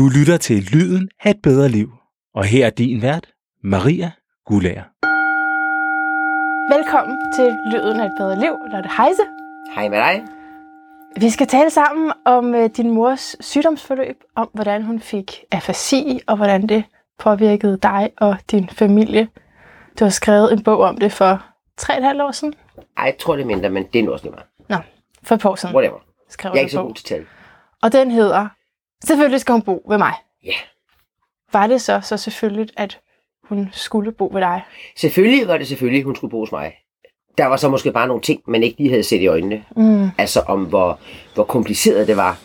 Du lytter til Lyden af et bedre liv. Og her er din vært, Maria Gulager. Velkommen til Lyden af et bedre liv, Lotte Heise. Hej med dig. Vi skal tale sammen om øh, din mors sygdomsforløb, om hvordan hun fik afasi, og hvordan det påvirkede dig og din familie. Du har skrevet en bog om det for 3,5 år siden. Ej, jeg tror det er mindre, men det er nu også lige meget. Nå, for et par år siden Whatever. skrev Jeg er du ikke så god til tal. Og den hedder, selvfølgelig skal hun bo ved mig. Ja. Var det så så selvfølgeligt, at hun skulle bo ved dig? Selvfølgelig var det selvfølgelig, hun skulle bo hos mig. Der var så måske bare nogle ting, man ikke lige havde set i øjnene. Mm. Altså om, hvor, hvor kompliceret det var,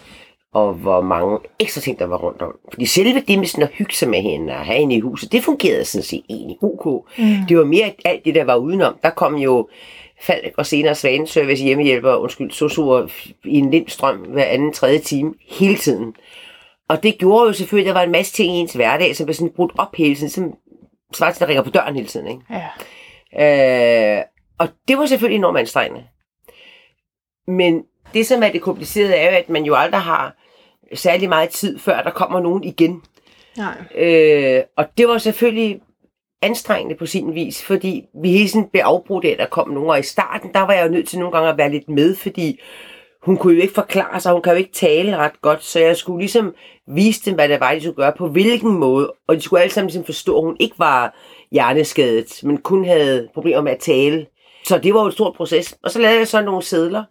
og hvor mange ekstra ting, der var rundt om. Fordi selve det med sådan at hygge sig med hende og have hende i huset, det fungerede sådan set egentlig ok. Mm. Det var mere alt det, der var udenom. Der kom jo Falk og senere Svaneservice hjemmehjælper, undskyld, sosuer i en lindstrøm hver anden, tredje time, hele tiden. Og det gjorde jo selvfølgelig, at der var en masse ting i ens hverdag, som blev sådan brudt op hele tiden, som svarer til, der ringer på døren hele tiden. Ikke? Ja. Øh, og det var selvfølgelig enormt anstrengende. Men det, som er det komplicerede, er jo, at man jo aldrig har særlig meget tid, før der kommer nogen igen. Nej. Øh, og det var selvfølgelig anstrengende på sin vis, fordi vi hele tiden blev afbrudt af, at der kom nogen. Og i starten, der var jeg jo nødt til nogle gange at være lidt med, fordi hun kunne jo ikke forklare sig, hun kan jo ikke tale ret godt, så jeg skulle ligesom vise dem, hvad det var, de skulle gøre, på hvilken måde. Og de skulle alle sammen ligesom forstå, at hun ikke var hjerneskadet, men kun havde problemer med at tale. Så det var jo et stort proces. Og så lavede jeg så nogle sædler,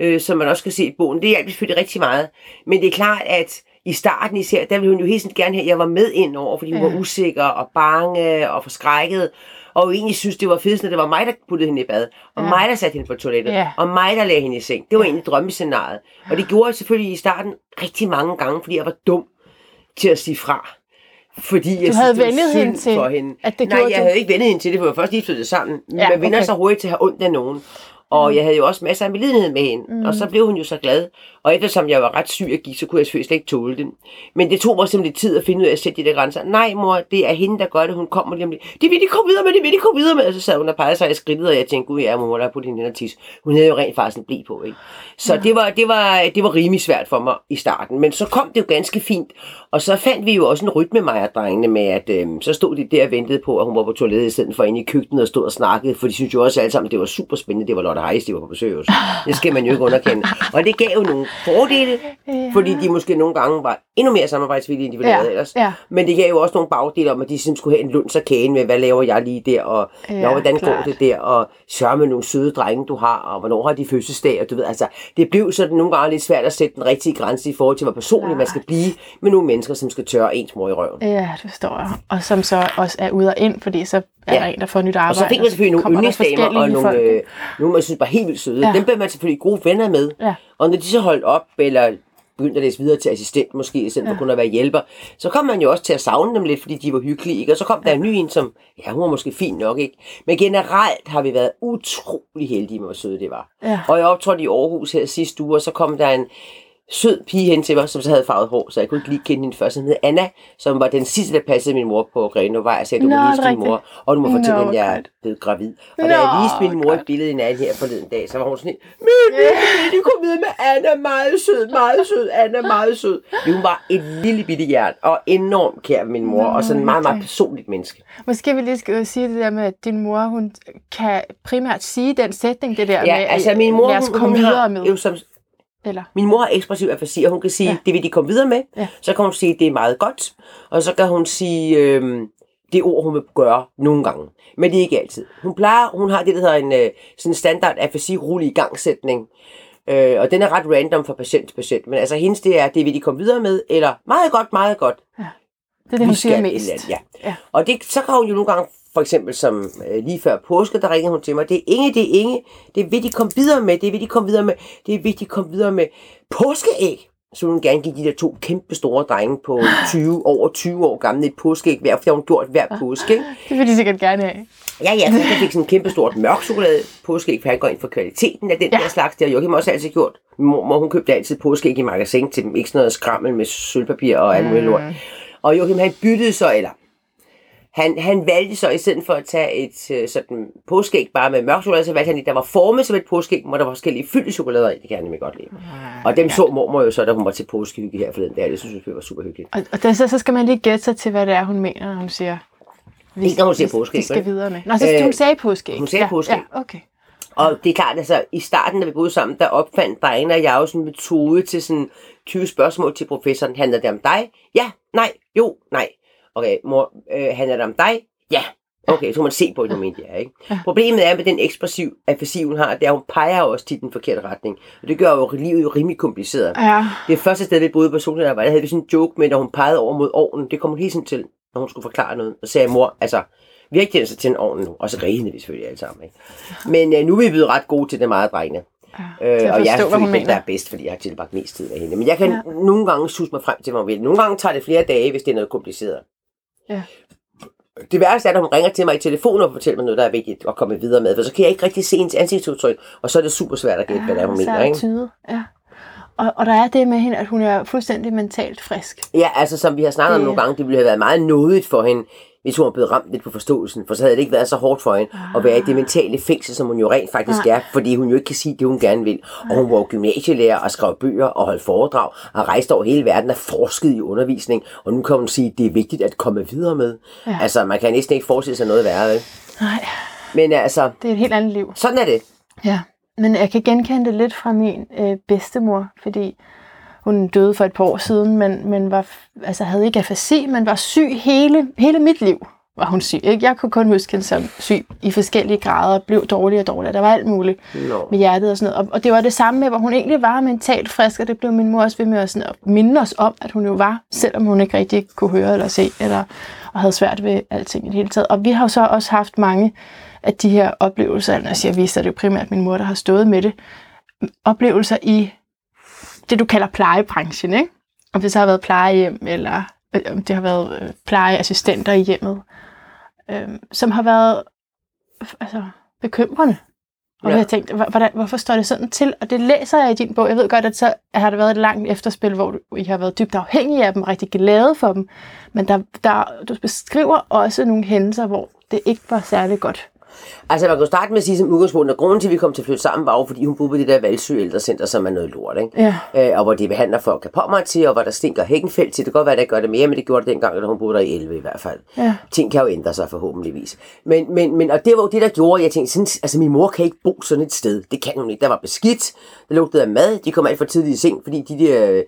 øh, som man også kan se i bogen. Det hjalp selvfølgelig rigtig meget. Men det er klart, at i starten især, der ville hun jo helt sådan gerne have, at jeg var med ind over, fordi hun Ja. var usikker og bange og forskrækket. Og egentlig synes, det var fedt, når det var mig, der puttede hende i bad. Og Ja. mig, der satte hende på toilettet. Ja. Og mig, der lagde hende i seng. Det var egentlig drømmescenariet. Og det gjorde jeg selvfølgelig i starten rigtig mange gange, fordi jeg var dum til at sige fra. Fordi jeg Du synes, havde var vendet hende til, for hende. at det Nej, jeg du. havde ikke vendet hende til det, for jeg først lige flyttet sammen. Ja, Man vender okay. så hurtigt til at have ondt af nogen. Og jeg havde jo også masser af medlidenhed med hende. Mm. Og så blev hun jo så glad. Og eftersom jeg var ret syg og gik, så kunne jeg selvfølgelig slet ikke tåle det. Men det tog mig simpelthen lidt tid at finde ud af at sætte de der grænser. Nej, mor, det er hende, der gør det. Hun kommer lige om lidt. Det vil de komme videre med, det vil de komme videre med. Og så sad hun og pegede sig i skridtet, og jeg tænkte, gud, ja, mor, der har puttet hende og tisse. Hun havde jo rent faktisk en blæ på, ikke? Så det, var, det, var, det var rimelig svært for mig i starten. Men så kom det jo ganske fint. Og så fandt vi jo også en rytme, mig og drengene, med at øhm, så stod de der og ventede på, at hun var på toilettet i stedet for inde i køkkenet og stod og snakkede. For de synes jo også alle sammen, det var super spændende. Det var Lotte Heis, de var på besøg hos. Det skal man jo ikke underkende. Og det gav jo nogle fordele, Ja. fordi de måske nogle gange var endnu mere samarbejdsvillige, end de ville Ja, have ellers. ja. Men det gav jo også nogle bagdele om, at de simpelthen skulle have en lunds og kagen med, hvad laver jeg lige der, og Ja, hvordan klart. går det der, og sørg med nogle søde drenge, du har, og hvornår har de fødselsdag, og du ved, altså, det blev sådan nogle gange lidt svært at sætte den rigtige grænse i forhold til, hvor personligt man skal blive med nogle mennesker, som skal tørre ens mor i røven. Ja, det forstår jeg. Og som så også er ude og ind, fordi så er Ja. der en, der får nyt arbejde. Og så fik man selvfølgelig nogle yndlingsdamer og nogle, øh, nogle, man synes var helt vildt søde. Ja. Ja. Dem blev man selvfølgelig gode venner med. Ja. Og når de så holdt op, eller begyndte at læse videre til assistent måske, i stedet for Ja. kun at være hjælper, så kom man jo også til at savne dem lidt, fordi de var hyggelige. Ikke? Og så kom der en ny en, som, ja, hun var måske fin nok, ikke? Men generelt har vi været utrolig heldige med, hvor søde det var. Ja. Og jeg optrådte i Aarhus her sidste uge, og så kom der en sød pige hen til mig, som så havde farvet hår, så jeg kunne ikke lige kende hende først. Hun hed Anna, som var den sidste, der passede min mor på Grenaa Jeg sagde, du må vise din mor, og du må fortælle, Nå, at jeg er blevet gravid. Og Nå, da jeg viste min mor et billede i nærheden her forleden dag, så var hun sådan, yeah. de kom videre med Anna, meget sød, meget sød, Anna, meget sød. Hun var et lille bitte hjert, og enormt kær min mor, og sådan en meget, meget personligt menneske. Måske vi lige skal sige det der med, at din mor, hun kan primært sige den sætning, det der Ja, med, altså min mor, lad os hun, komme hun videre har med. jo som, Eller, Min mor har ekspressiv afasi, og hun kan sige, Ja. ja. det vil de komme videre med. Ja. Så kan hun sige, det er meget godt. Og så kan hun sige, øhm, det ord, hun vil gøre nogle gange. Men det er ikke altid. Hun plejer, hun har det, der hedder en øh, sådan standard afasi-rulle i gangsætning. Øh, og den er ret random fra patient til patient. Men altså hendes, det er, det vil de komme videre med, eller meget godt, meget godt. det er det, hun siger mest. andet, Ja. Ja. Og det, så kan hun jo nogle gange, for eksempel som øh, lige før påske, der ringede hun til mig, det er Inge, det er Inge, det vil de komme videre med, det vil de komme videre med, det vil de komme videre med. Påskeæg! Så hun gerne give de der to kæmpe store drenge på 20, over 20 år gamle et påskeæg hver, for det har hun gjort hver påske. Ikke? Det vil de sikkert gerne have. Ja, ja, så han fik sådan en kæmpe stort mørk chokolade påskeæg, for han går ind for kvaliteten af den Ja. der slags. Det har Joachim også altid gjort. Min mor, hun købte altid påskeæg i magasin til dem. Ikke sådan noget skrammel med sølvpapir og alt muligt lort. Og Joachim, han byttede så, eller Han, han valgte så, i stedet for at tage et øh, sådan påskæg bare med mørk chokolade, så valgte han et, der var formet som et påskæg, hvor der var forskellige fyldte chokolader i. Det kan jeg nemlig godt lide. Og dem så mormor jo så, da hun var til påskehygge her forleden dag. Det synes jeg, var super hyggeligt. Og, og der, så, så skal man lige gætte sig til, hvad det er, hun mener, når hun siger... Vi, Ikke når hun siger påskæg, Vi skal videre med. Nå, så Øh, hun sagde påskæg. hun sagde ja, påskæg. Ja, okay. Og det er klart, altså i starten, da vi boede sammen, der opfandt drengene og jeg jo sådan en metode til sådan 20 spørgsmål til professoren. Handler det om dig? Ja, nej, jo, nej. Okay, mor, øh, handler det om dig? Ja. Okay, så må man se på det, mente jeg, ikke? Ja. Problemet er med den ekspressiv afasi, hun har, det er, at hun peger også til den forkerte retning. Og det gør jo livet jo rimelig kompliceret. Ja, Det første sted, vi boede på Solnedarbejde, der havde vi sådan en joke med, at hun pegede over mod ovnen. Det kom hun hele tiden til, når hun skulle forklare noget. Og sagde jeg, mor, altså, vi har ikke tændt sig til en ovn nu. Og så grinede vi selvfølgelig alle sammen. Ikke? Men øh, nu er vi blevet ret gode til det meget, drengene. ja. Øh, og jeg er den, der er bedst, fordi jeg har tilbragt mest tid med hende. Men jeg kan ja. nogle gange susse mig frem til, hvad vil. Nogle gange tager det flere dage, hvis det er noget kompliceret. Ja. Det værste er, at hun ringer til mig i telefon og fortæller mig noget, der er vigtigt at komme videre med. For så kan jeg ikke rigtig se hendes ansigtsudtryk, og så er det super svært at gætte, hvad det er, hun mener. er Ikke? tyde. Ja. Og, og der er det med hende, at hun er fuldstændig mentalt frisk. Ja, altså som vi har snakket om Det- nogle gange, det ville have været meget nådigt for hende, hvis hun var blevet ramt lidt på forståelsen, for så havde det ikke været så hårdt for hende at være i det mentale fængsel, som hun jo rent faktisk er, fordi hun jo ikke kan sige det, hun gerne vil. Og hun var jo gymnasielærer og skrev bøger og holdt foredrag og rejste over hele verden og forskede i undervisning, og nu kan hun sige, at det er vigtigt at komme videre med. Ja. Altså, man kan næsten ikke forestille sig noget værre, vel? Nej, Men altså, det er et helt andet liv. sådan er det. Ja, men jeg kan genkende det lidt fra min øh, bedstemor, fordi hun døde for et par år siden, men, men var, altså havde ikke afasi, men var syg hele, hele mit liv. Var hun syg. Ikke? Jeg kunne kun huske hende som syg i forskellige grader, blev dårligere og dårligere. Der var alt muligt Nå. med hjertet og sådan noget. Og, og det var det samme med, hvor hun egentlig var mentalt frisk, og det blev min mor også ved med at, sådan, at minde os om, at hun jo var, selvom hun ikke rigtig kunne høre eller se, eller, og havde svært ved alting i det hele taget. Og vi har jo så også haft mange af de her oplevelser, når jeg siger vi, så er det jo primært min mor, der har stået med det, oplevelser i det, du kalder plejebranchen, ikke? Om det så har været plejehjem, eller øh, om det har været øh, plejeassistenter i hjemmet, øh, som har været altså, bekymrende. Og Ja. jeg tænkte, "Hvor- hvordan, hvorfor står det sådan til? Og det læser jeg i din bog. Jeg ved godt, at så har der været et langt efterspil, hvor du, I har været dybt afhængige af dem, rigtig glade for dem. Men der, der, du beskriver også nogle hændelser, hvor det ikke var særlig godt. Altså, man kan jo starte med at sige som udgangspunkt, at grunden til, at vi kom til at flytte sammen, var jo, fordi hun boede på det der Valsø ældrecenter, som er noget lort, ikke? Ja. øh, og hvor de behandler folk kapommer til, og hvor der stinker hækkenfelt til. Det kan godt være, at ikke gør det mere, men det gjorde det dengang, da hun boede der i 11 i hvert fald. Ja. Ting kan jo ændre sig forhåbentligvis. Men, men, men, og det var jo det, der gjorde, at jeg tænkte, sådan, altså min mor kan ikke bo sådan et sted. Det kan hun ikke. Der var beskidt, der lugtede af mad, de kom alt for tidligt i seng, fordi de der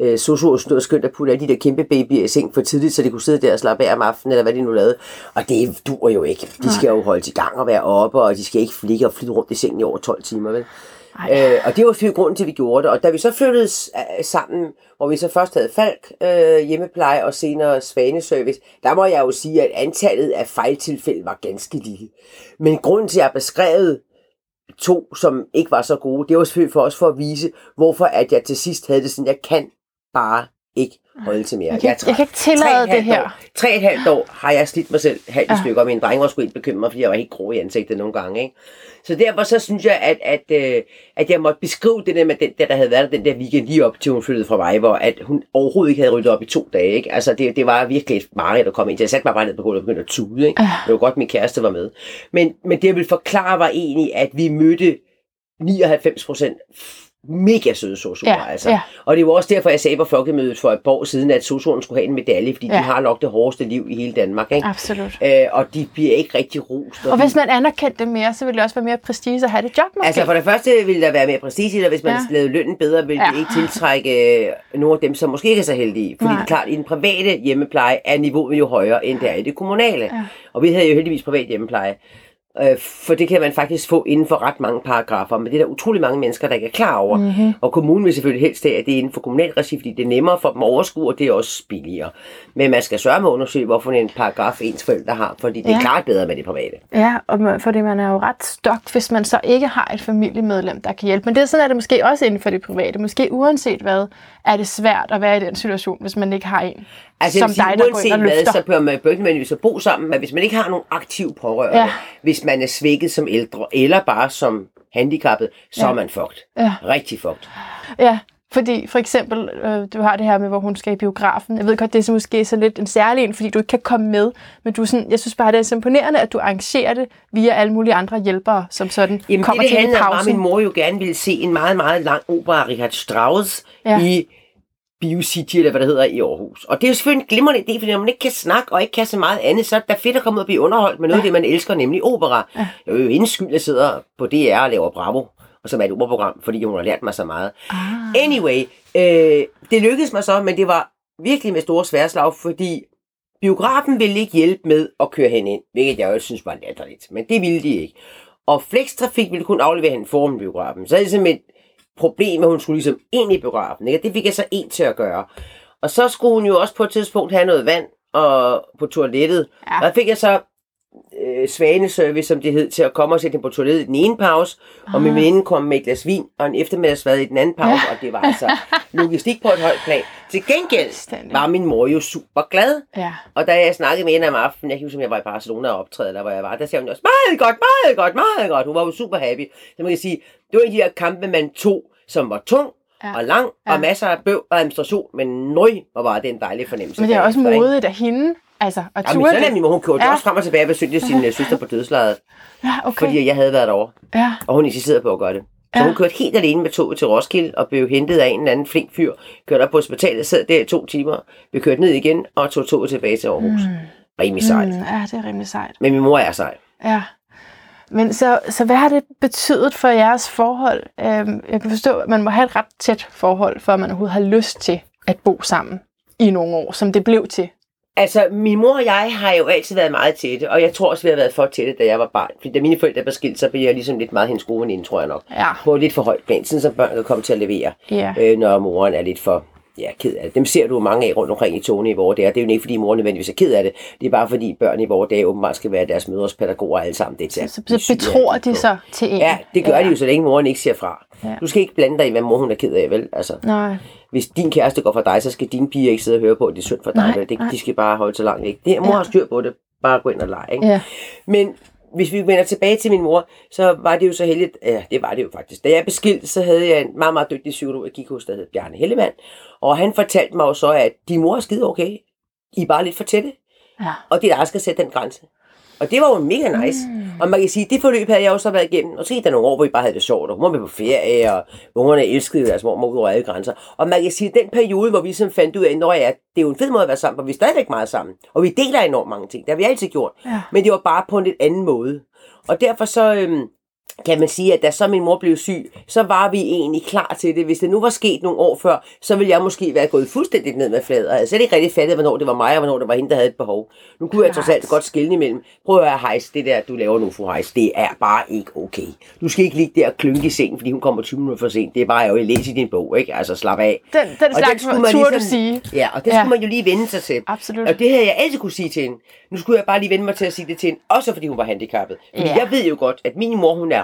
øh, stod og skønt at putte alle de der kæmpe babyer i seng for tidligt, så de kunne sidde der og slappe af om aftenen, eller hvad de nu lavede. Og det dur jo ikke. De skal jo holde i gang og være oppe, og de skal ikke flikke og flytte rundt i sengen i over 12 timer, vel? Øh, og det var selvfølgelig grunden til, at vi gjorde det. Og da vi så flyttede øh, sammen, hvor vi så først havde Falk øh, hjemmepleje og senere Svaneservice, der må jeg jo sige, at antallet af fejltilfælde var ganske lille. Men grunden til, at jeg beskrevet to, som ikke var så gode, det var selvfølgelig for os for at vise, hvorfor at jeg til sidst havde det sådan, jeg kan bare ikke holde til mere. Jeg ikke- jeg kan ikke tillade et det her. År, tre et halvt år har jeg slidt mig selv halvt i Ja. stykker, og min dreng var sgu helt bekymret, fordi jeg var helt grå i ansigtet nogle gange. Ikke? Så derfor så synes jeg, at, at, øh, at jeg måtte beskrive det der med den der, der havde været den der weekend lige op til hun flyttede fra mig, hvor at hun overhovedet ikke havde ryddet op i to dage. Ikke? Altså det, det var virkelig et mareridt at komme ind til. Jeg satte mig bare ned på gulvet og begyndte at tude. Ikke? Det var godt, min kæreste var med. Men, men det jeg ville forklare var egentlig, at vi mødte 99 procent mega søde sosuer. Ja, altså. ja. Og det var også derfor, jeg sagde på folkemødet for et par år siden, at sosuerne skulle have en medalje, fordi ja. De har nok det hårdeste liv i hele Danmark. Ikke? Absolut. Øh, og de bliver ikke rigtig rost. Og hvis man anerkendte det mere, så ville det også være mere prestige at have det job måske. Altså for det første ville der være mere prestige, i og hvis man ja. Lavede lønnen bedre, ville ja. det ikke tiltrække øh, nogle af dem, som måske ikke er så heldige. Fordi Nej. det er klart, i den private hjemmepleje er niveauet jo højere, end det er i det kommunale. Ja. Og vi havde jo heldigvis privat hjemmepleje. Øh, for det kan man faktisk få inden for ret mange paragrafer, men det er der utrolig mange mennesker, der ikke er klar over. Mm-hmm. Og kommunen vil selvfølgelig helst have, at det er inden for kommunal regi, fordi det er nemmere for dem at overskue, og det er også billigere. Men man skal sørge med at undersøge, hvorfor en paragraf ens forældre har, fordi det er Ja. klart bedre med det private. Ja, og man, fordi man er jo ret stokt, hvis man så ikke har et familiemedlem, der kan hjælpe. Men det er sådan, er det måske også inden for det private. Måske uanset hvad, er det svært at være i den situation, hvis man ikke har en, Altså, som som dig, sige, der går ind og hvad, løfter. så bør man, bør man jo så bo sammen, men hvis man ikke har nogen aktiv pårørende. Ja. hvis man er svækket som ældre, eller bare som handicappet, så ja. er man fucked. Ja. Rigtig fucked. Ja, Fordi for eksempel, øh, du har det her med, hvor hun skal i biografen. Jeg ved godt, det er så måske så lidt en særlig en, fordi du ikke kan komme med. Men du er sådan, jeg synes bare, det er så imponerende, at du arrangerer det via alle mulige andre hjælpere, som sådan Jamen, kommer det, det til at pausen. min mor jo gerne ville se en meget, meget lang opera af Richard Strauss Ja. ja. i BioCity, eller hvad det hedder, i Aarhus. Og det er jo selvfølgelig en glimrende idé, fordi når man ikke kan snakke og ikke kan så meget andet, så er det da fedt at komme ud og blive underholdt med noget af det, man elsker, nemlig opera. Ja. Jeg er jo skyld, at jeg sidder på DR og laver Bravo, og som er et operaprogram, fordi hun har lært mig så meget. Ah. Anyway, øh, det lykkedes mig så, men det var virkelig med store sværslag, fordi biografen ville ikke hjælpe med at køre hende ind, hvilket jeg jo synes var latterligt, men det ville de ikke. Og Flextrafik ville kun aflevere hende foran biografen. Så er det simpelthen et problem, at hun skulle ligesom ind i biografen. Ikke? Og det fik jeg så en til at gøre. Og så skulle hun jo også på et tidspunkt have noget vand og på toilettet. Ja. Ja. Der fik jeg så øh, svaneservice, som det hed, til at komme og sætte hende på toilettet i den ene pause, og min Ah. veninde kom med et glas vin og en eftermiddagsvad i den anden pause, ja. og det var altså logistik på et højt plan. Til gengæld var min mor jo super glad, Ja. og da jeg snakkede med hende om aftenen, jeg kan huske, om jeg var i Barcelona og optræde, der hvor jeg var, der sagde hun også, meget godt, meget godt, meget godt. Hun var jo super happy. Så man kan sige, det var en af de her kampe, man tog, som var tung Ja. og lang, Ja. og masser af bøv og administration, men nøj, hvor var det en dejlig fornemmelse. Men det er også modigt af hende. Altså, at Jamen, min mor, hun kørte Ja. også frem og tilbage og besøgte sin øh, søster på dødslaget, Ja, okay. fordi jeg havde været derovre, Ja. og hun insisterede på at gøre det. Så Ja. hun kørte helt alene med toget til Roskilde og blev hentet af en eller anden flink fyr. Kørte op på hospitalet, sad der i to timer, blev kørt ned igen og tog toget tilbage til Aarhus. Mm. Rimelig sejt. Mm, ja, det er rimelig sejt. Men min mor er sej. Ja. Men så, så hvad har det betydet for jeres forhold? Øhm, jeg kan forstå, at man må have et ret tæt forhold, for at man overhovedet har lyst til at bo sammen i nogle år, som det blev til. Altså, min mor og jeg har jo altid været meget tætte, og jeg tror også, vi har været for tætte, da jeg var barn. Fordi da mine forældre blev skilt, så blev jeg ligesom lidt meget hendes gode veninde, tror jeg nok. Ja. På lidt for højt plan, sådan som børn kan komme til at levere, Ja. øh, når moren er lidt for ja, ked af det. Dem ser du mange af rundt omkring i togene i vores dage. Det er jo ikke, fordi moren nødvendigvis er ked af det. Det er bare fordi børn i vores dage åbenbart skal være deres mødres pædagoger alle sammen. Det er, Så, så betror de sig til en. Ja, det gør ja. de jo, så længe moren ikke siger fra. Ja. Du skal ikke blande dig i, hvad mor hun er ked af, vel? Altså, Nej. Hvis din kæreste går for dig, så skal dine piger ikke sidde og høre på, at det er synd for dig. Nej? Det, nej. de skal bare holde så langt væk. Det mor Ja. har styr på det. Bare gå ind og lege. Ikke? Ja. Men hvis vi vender tilbage til min mor, så var det jo så heldigt, ja, det var det jo faktisk. Da jeg blev skilt, så havde jeg en meget, meget dygtig psykolog, jeg gik hos, der hed Bjarne Hellemann, og han fortalte mig jo så, at din mor er skide okay. I er bare lidt for tætte, Ja. og det er dig, der skal sætte den grænse. Og det var jo mega nice. Mm. Og man kan sige, det forløb havde jeg jo så været igennem. Og så gik der nogle år, hvor vi bare havde det sjovt. Og hun var med på ferie, og ungerne elskede deres mormor ud over alle grænser. Og man kan sige, den periode, hvor vi ligesom fandt ud af, når jeg, det er jo en fed måde at være sammen, for vi er stadigvæk meget sammen. Og vi deler enormt mange ting. Det har vi altid gjort. Ja. Men det var bare på en lidt anden måde. Og derfor så, øhm, kan man sige, at da så min mor blev syg, så var vi egentlig klar til det. Hvis det nu var sket nogle år før, så ville jeg måske være gået fuldstændig ned med fladet. Og jeg havde slet ikke rigtig fattet, hvornår det var mig, og hvornår det var hende, der havde et behov. Nu kunne jeg trods alt godt skille imellem. Prøv at høre, Heis, det der, du laver nu, fru Heis, det er bare ikke okay. Du skal ikke ligge der og klynke i sengen, fordi hun kommer 20 minutter for sent. Det er bare jo at læse i din bog, ikke? Altså, slap af. Den, den Og slags skulle man du ligesom- sige. Ja, og det ja. skulle man jo lige vende sig til. Absolut. Og det havde jeg altid kunne sige til hende. Nu skulle jeg bare lige vende mig til at sige det til hende, også fordi hun var handicappet. Fordi Ja. jeg ved jo godt, at min mor, hun er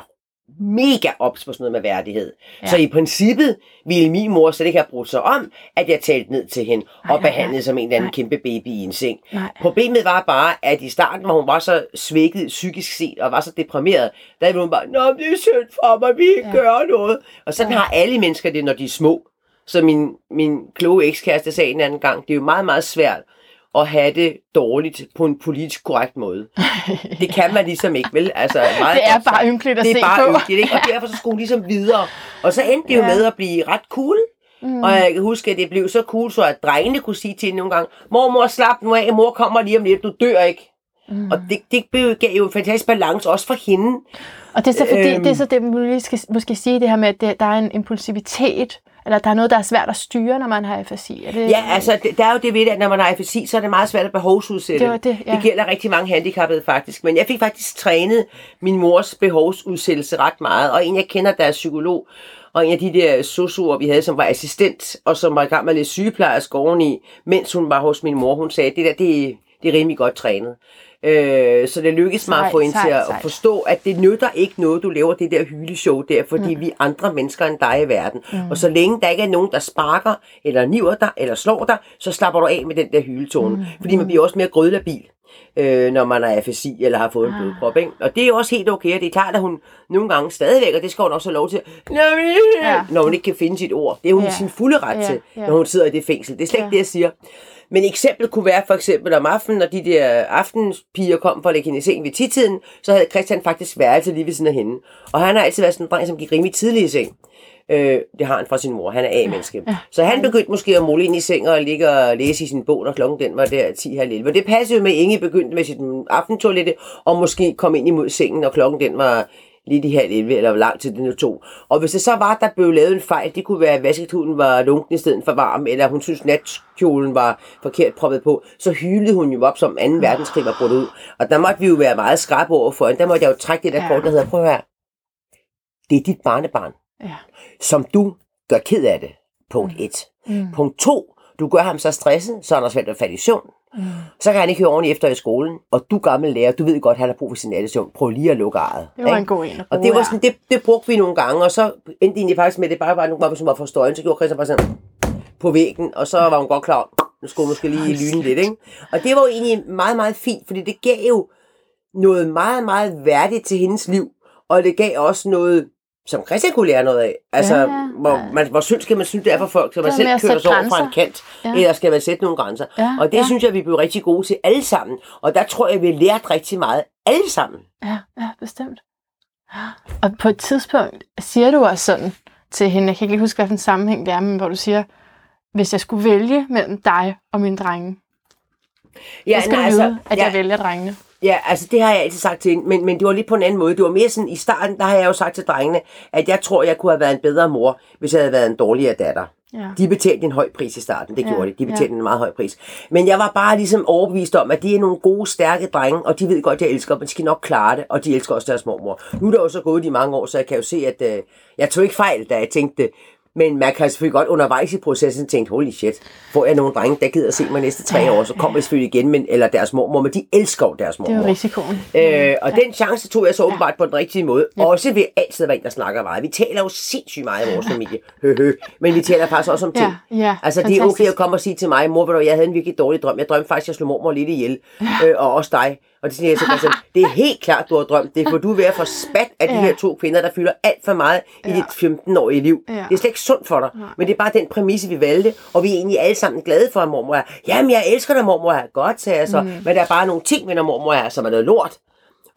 mega ops på sådan noget med værdighed. Ja. Så i princippet ville min mor slet ikke have brugt sig om, at jeg talte ned til hende Nej, og behandlede nej. som en eller anden Nej. kæmpe baby i en seng. Nej. Problemet var bare, at i starten, hvor hun var så svækket psykisk set og var så deprimeret, der ville hun bare, Nå, det er synd for mig, vi ikke Ja. ja. gør noget. Og sådan ja. har alle mennesker det, når de er små. Så min, min kloge ekskæreste sagde en anden gang, det er jo meget, meget svært at have det dårligt på en politisk korrekt måde. Det kan man ligesom ikke, vel? Altså, meget Det er godt bare ynkeligt at det se er bare på. ynkeligt, ikke? Og derfor så skulle hun ligesom videre. Og så endte det jo Ja. med at blive ret cool. Mm. Og jeg kan huske, at det blev så cool, så at drengene kunne sige til hende nogle gange, mormor, slap nu af, mor kommer lige om lidt, du dør ikke. Mm. Og det, det blev- gav jo en fantastisk balance, også for hende. Og det er så fordi, Øhm. det er så det, man lige skal måske sige det her med, at det, der er en impulsivitet, eller der er noget, der er svært at styre, når man har afasi. Er det, Ja, altså, der er jo det ved det, at når man har afasi, så er det meget svært at behovsudsætte. Det var det, ja. det gælder rigtig mange handicappede faktisk. Men jeg fik faktisk trænet min mors behovsudsættelse ret meget. Og en, jeg kender, der er psykolog, og en af de der sosuer, vi havde, som var assistent, og som var i gang med at læse sygeplejersk oveni, mens hun var hos min mor, hun sagde, det der, det, det er rimelig godt trænet. Øh, så det lykkedes mig at få hende til at forstå, at det nytter ikke noget, du laver det der hyleshow der, fordi mm. vi er andre mennesker end dig i verden. Mm. Og så længe der ikke er nogen, der sparker, eller niver dig, eller slår dig, så slapper du af med den der hyletone. Mm. Fordi man bliver også mere grødlabil. øh, når man er afasi eller har fået en Ah. blodprop. Ikke? Og det er jo også helt okay, og det er klart, at hun nogle gange stadigvæk, og det skal hun også have lov til, når, Ja. når hun ikke kan finde sit ord. Det er hun Ja. sin fulde ret Ja, til, når hun sidder i det fængsel. Det er slet ikke Ja. det, jeg siger. Men eksempel kunne være for eksempel om aftenen, når de der aftenspiger kom for at lægge hende i seng ved titiden, så havde Christian faktisk værelse lige ved siden af hende. Og han har altid været sådan en dreng, som gik rimelig tidligt i seng. Øh, det har han fra sin mor. Han er A-menneske. Ja. Så han begyndte måske at måle ind i sengen og ligge og læse i sin bog, når klokken den var der 10 halv 11. Og det passede jo med, at Inge begyndte med sit aftentoilette, og måske kom ind imod sengen, når klokken den var lidt i halv 11, eller hvor lang tid det nu tog. Og hvis det så var, der blev lavet en fejl, det kunne være, at vasketuden var lunken i stedet for varm, eller hun synes, natkjolen var forkert proppet på, så hylede hun jo op, som 2. verdenskrig var brudt ud. Og der måtte vi jo være meget skarpe over for hende. Der måtte jeg jo trække det der Ja. kort, der hedder, prøv her. Det er dit barnebarn Ja. som du gør ked af det. Punkt 1. Mm. Punkt 2. Du gør ham så stresset, så han har svært at falde i søvn. Så kan han ikke høre ordentligt efter i skolen. Og du gammel lærer, du ved godt, at han har brug for sin nattesøvn. Prøv lige at lukke ejet. Det var ikke? en god en at Og det var sådan, det, det brugte vi nogle gange, og så endte egentlig faktisk med, at det bare var nogle gange, som var for støjen, så gjorde Christian bare sådan på væggen, og så var hun godt klar, nu skulle hun måske lige lyne lidt, ikke? Og det var jo egentlig meget, meget fint, fordi det gav jo noget meget, meget værdigt til hendes liv, og det gav også noget, som Christian kunne lære noget af. Altså, Ja, ja, ja. hvor, man, hvor synd skal man synes, det er for folk, så man selv at kører sætte sig over fra en kant, Ja. ja. eller skal man sætte nogle grænser. Ja, og det ja. synes jeg, vi blev rigtig gode til alle sammen. Og der tror jeg, vi har lært rigtig meget alle sammen. Ja, ja, bestemt. Og på et tidspunkt siger du også sådan til hende, jeg kan ikke lige huske, hvad for en sammenhæng det er, men hvor du siger, hvis jeg skulle vælge mellem dig og mine drenge, ja, så skal nej, du vide, at ja, jeg vælger drengene. Ja, altså det har jeg altid sagt til hende, men, men det var lidt på en anden måde. Det var mere sådan, i starten, der har jeg jo sagt til drengene, at jeg tror, jeg kunne have været en bedre mor, hvis jeg havde været en dårligere datter. Ja. De betalte en høj pris i starten, det Ja, gjorde de. De ja. betalte en meget høj pris. Men jeg var bare ligesom overbevist om, at de er nogle gode, stærke drenge, og de ved godt, at jeg elsker dem, men de skal nok klare det, og de elsker også deres mormor. Nu er der jo så gået de mange år, så jeg kan jo se, at øh, jeg tog ikke fejl, da jeg tænkte det. Men man kan selvfølgelig godt undervejs i processen tænke, holy shit, får jeg nogle drenge, der gider at se mig næste tre Ja, år, så kommer jeg selvfølgelig igen, men, eller deres mormor, men de elsker jo deres mormor. Det er risikoen. Øh, og den chance tog jeg så åbenbart på den rigtige måde. Også ved altid at være en, der snakker meget. Vi taler jo sindssygt meget i vores familie. Hø, hø. Men vi taler faktisk også om ting. Ja, ja, altså, det er okay at komme og sige til mig, mor, ved du, jeg havde en virkelig dårlig drøm. Jeg drømte faktisk, at jeg slog mormor lidt ihjel. Øh, og også dig. Og det siger jeg til Christian, det er helt klart, du har drømt det, for du er ved at få spat af de Ja. her to kvinder, der fylder alt for meget i Ja. dit 15-årige liv. Ja. Det er slet ikke sundt for dig, men det er bare den præmisse, vi valgte, og vi er egentlig alle sammen glade for, at mormor er. Jamen, jeg elsker dig, mormor er. Godt, sagde jeg så. Mm. Men der er bare nogle ting ved, når mormor er, som er noget lort.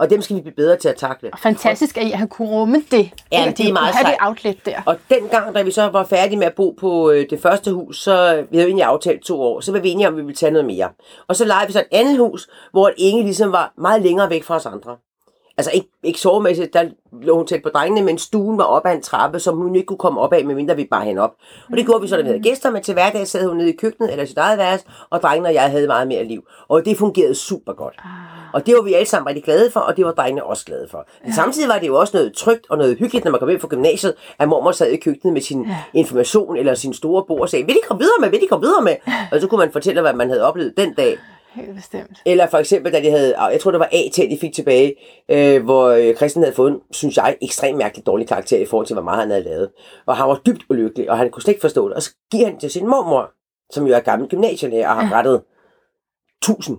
Og dem skal vi blive bedre til at takle. Fantastisk, at I har kunne rumme det. Ja, At det er meget have det sejt. outlet der. Og dengang, da vi så var færdige med at bo på øh, det første hus, så vi havde egentlig aftalt to år, så var vi enige om, at vi ville tage noget mere. Og så lejede vi så et andet hus, hvor Inge ligesom var meget længere væk fra os andre. Altså ikke, ikke sovemæssigt, der lå hun tæt på drengene, men stuen var op ad en trappe, som hun ikke kunne komme op af, medmindre vi bare hende op. Og det gjorde vi så, da vi havde gæster, men til hverdag sad hun nede i køkkenet eller sit eget værelse, og drengene og jeg havde meget mere liv. Og det fungerede super godt. Og det var vi alle sammen rigtig glade for, og det var drengene også glade for. Men samtidig var det jo også noget trygt og noget hyggeligt, når man kom hjem fra gymnasiet, at mormor sad i køkkenet med sin information eller sin store bord og sagde, vil de komme videre med, vil de komme videre med? Og så kunne man fortælle, hvad man havde oplevet den dag. Helt bestemt. Eller for eksempel, da de havde, jeg tror det var AT, de fik tilbage, øh, hvor øh, Christian havde fået en, synes jeg, ekstremt mærkeligt dårlig karakter i forhold til, hvor meget han havde lavet. Og han var dybt ulykkelig, og han kunne slet ikke forstå det. Og så giver han det til sin mormor, som jo er gammel gymnasielærer og har rettet tusind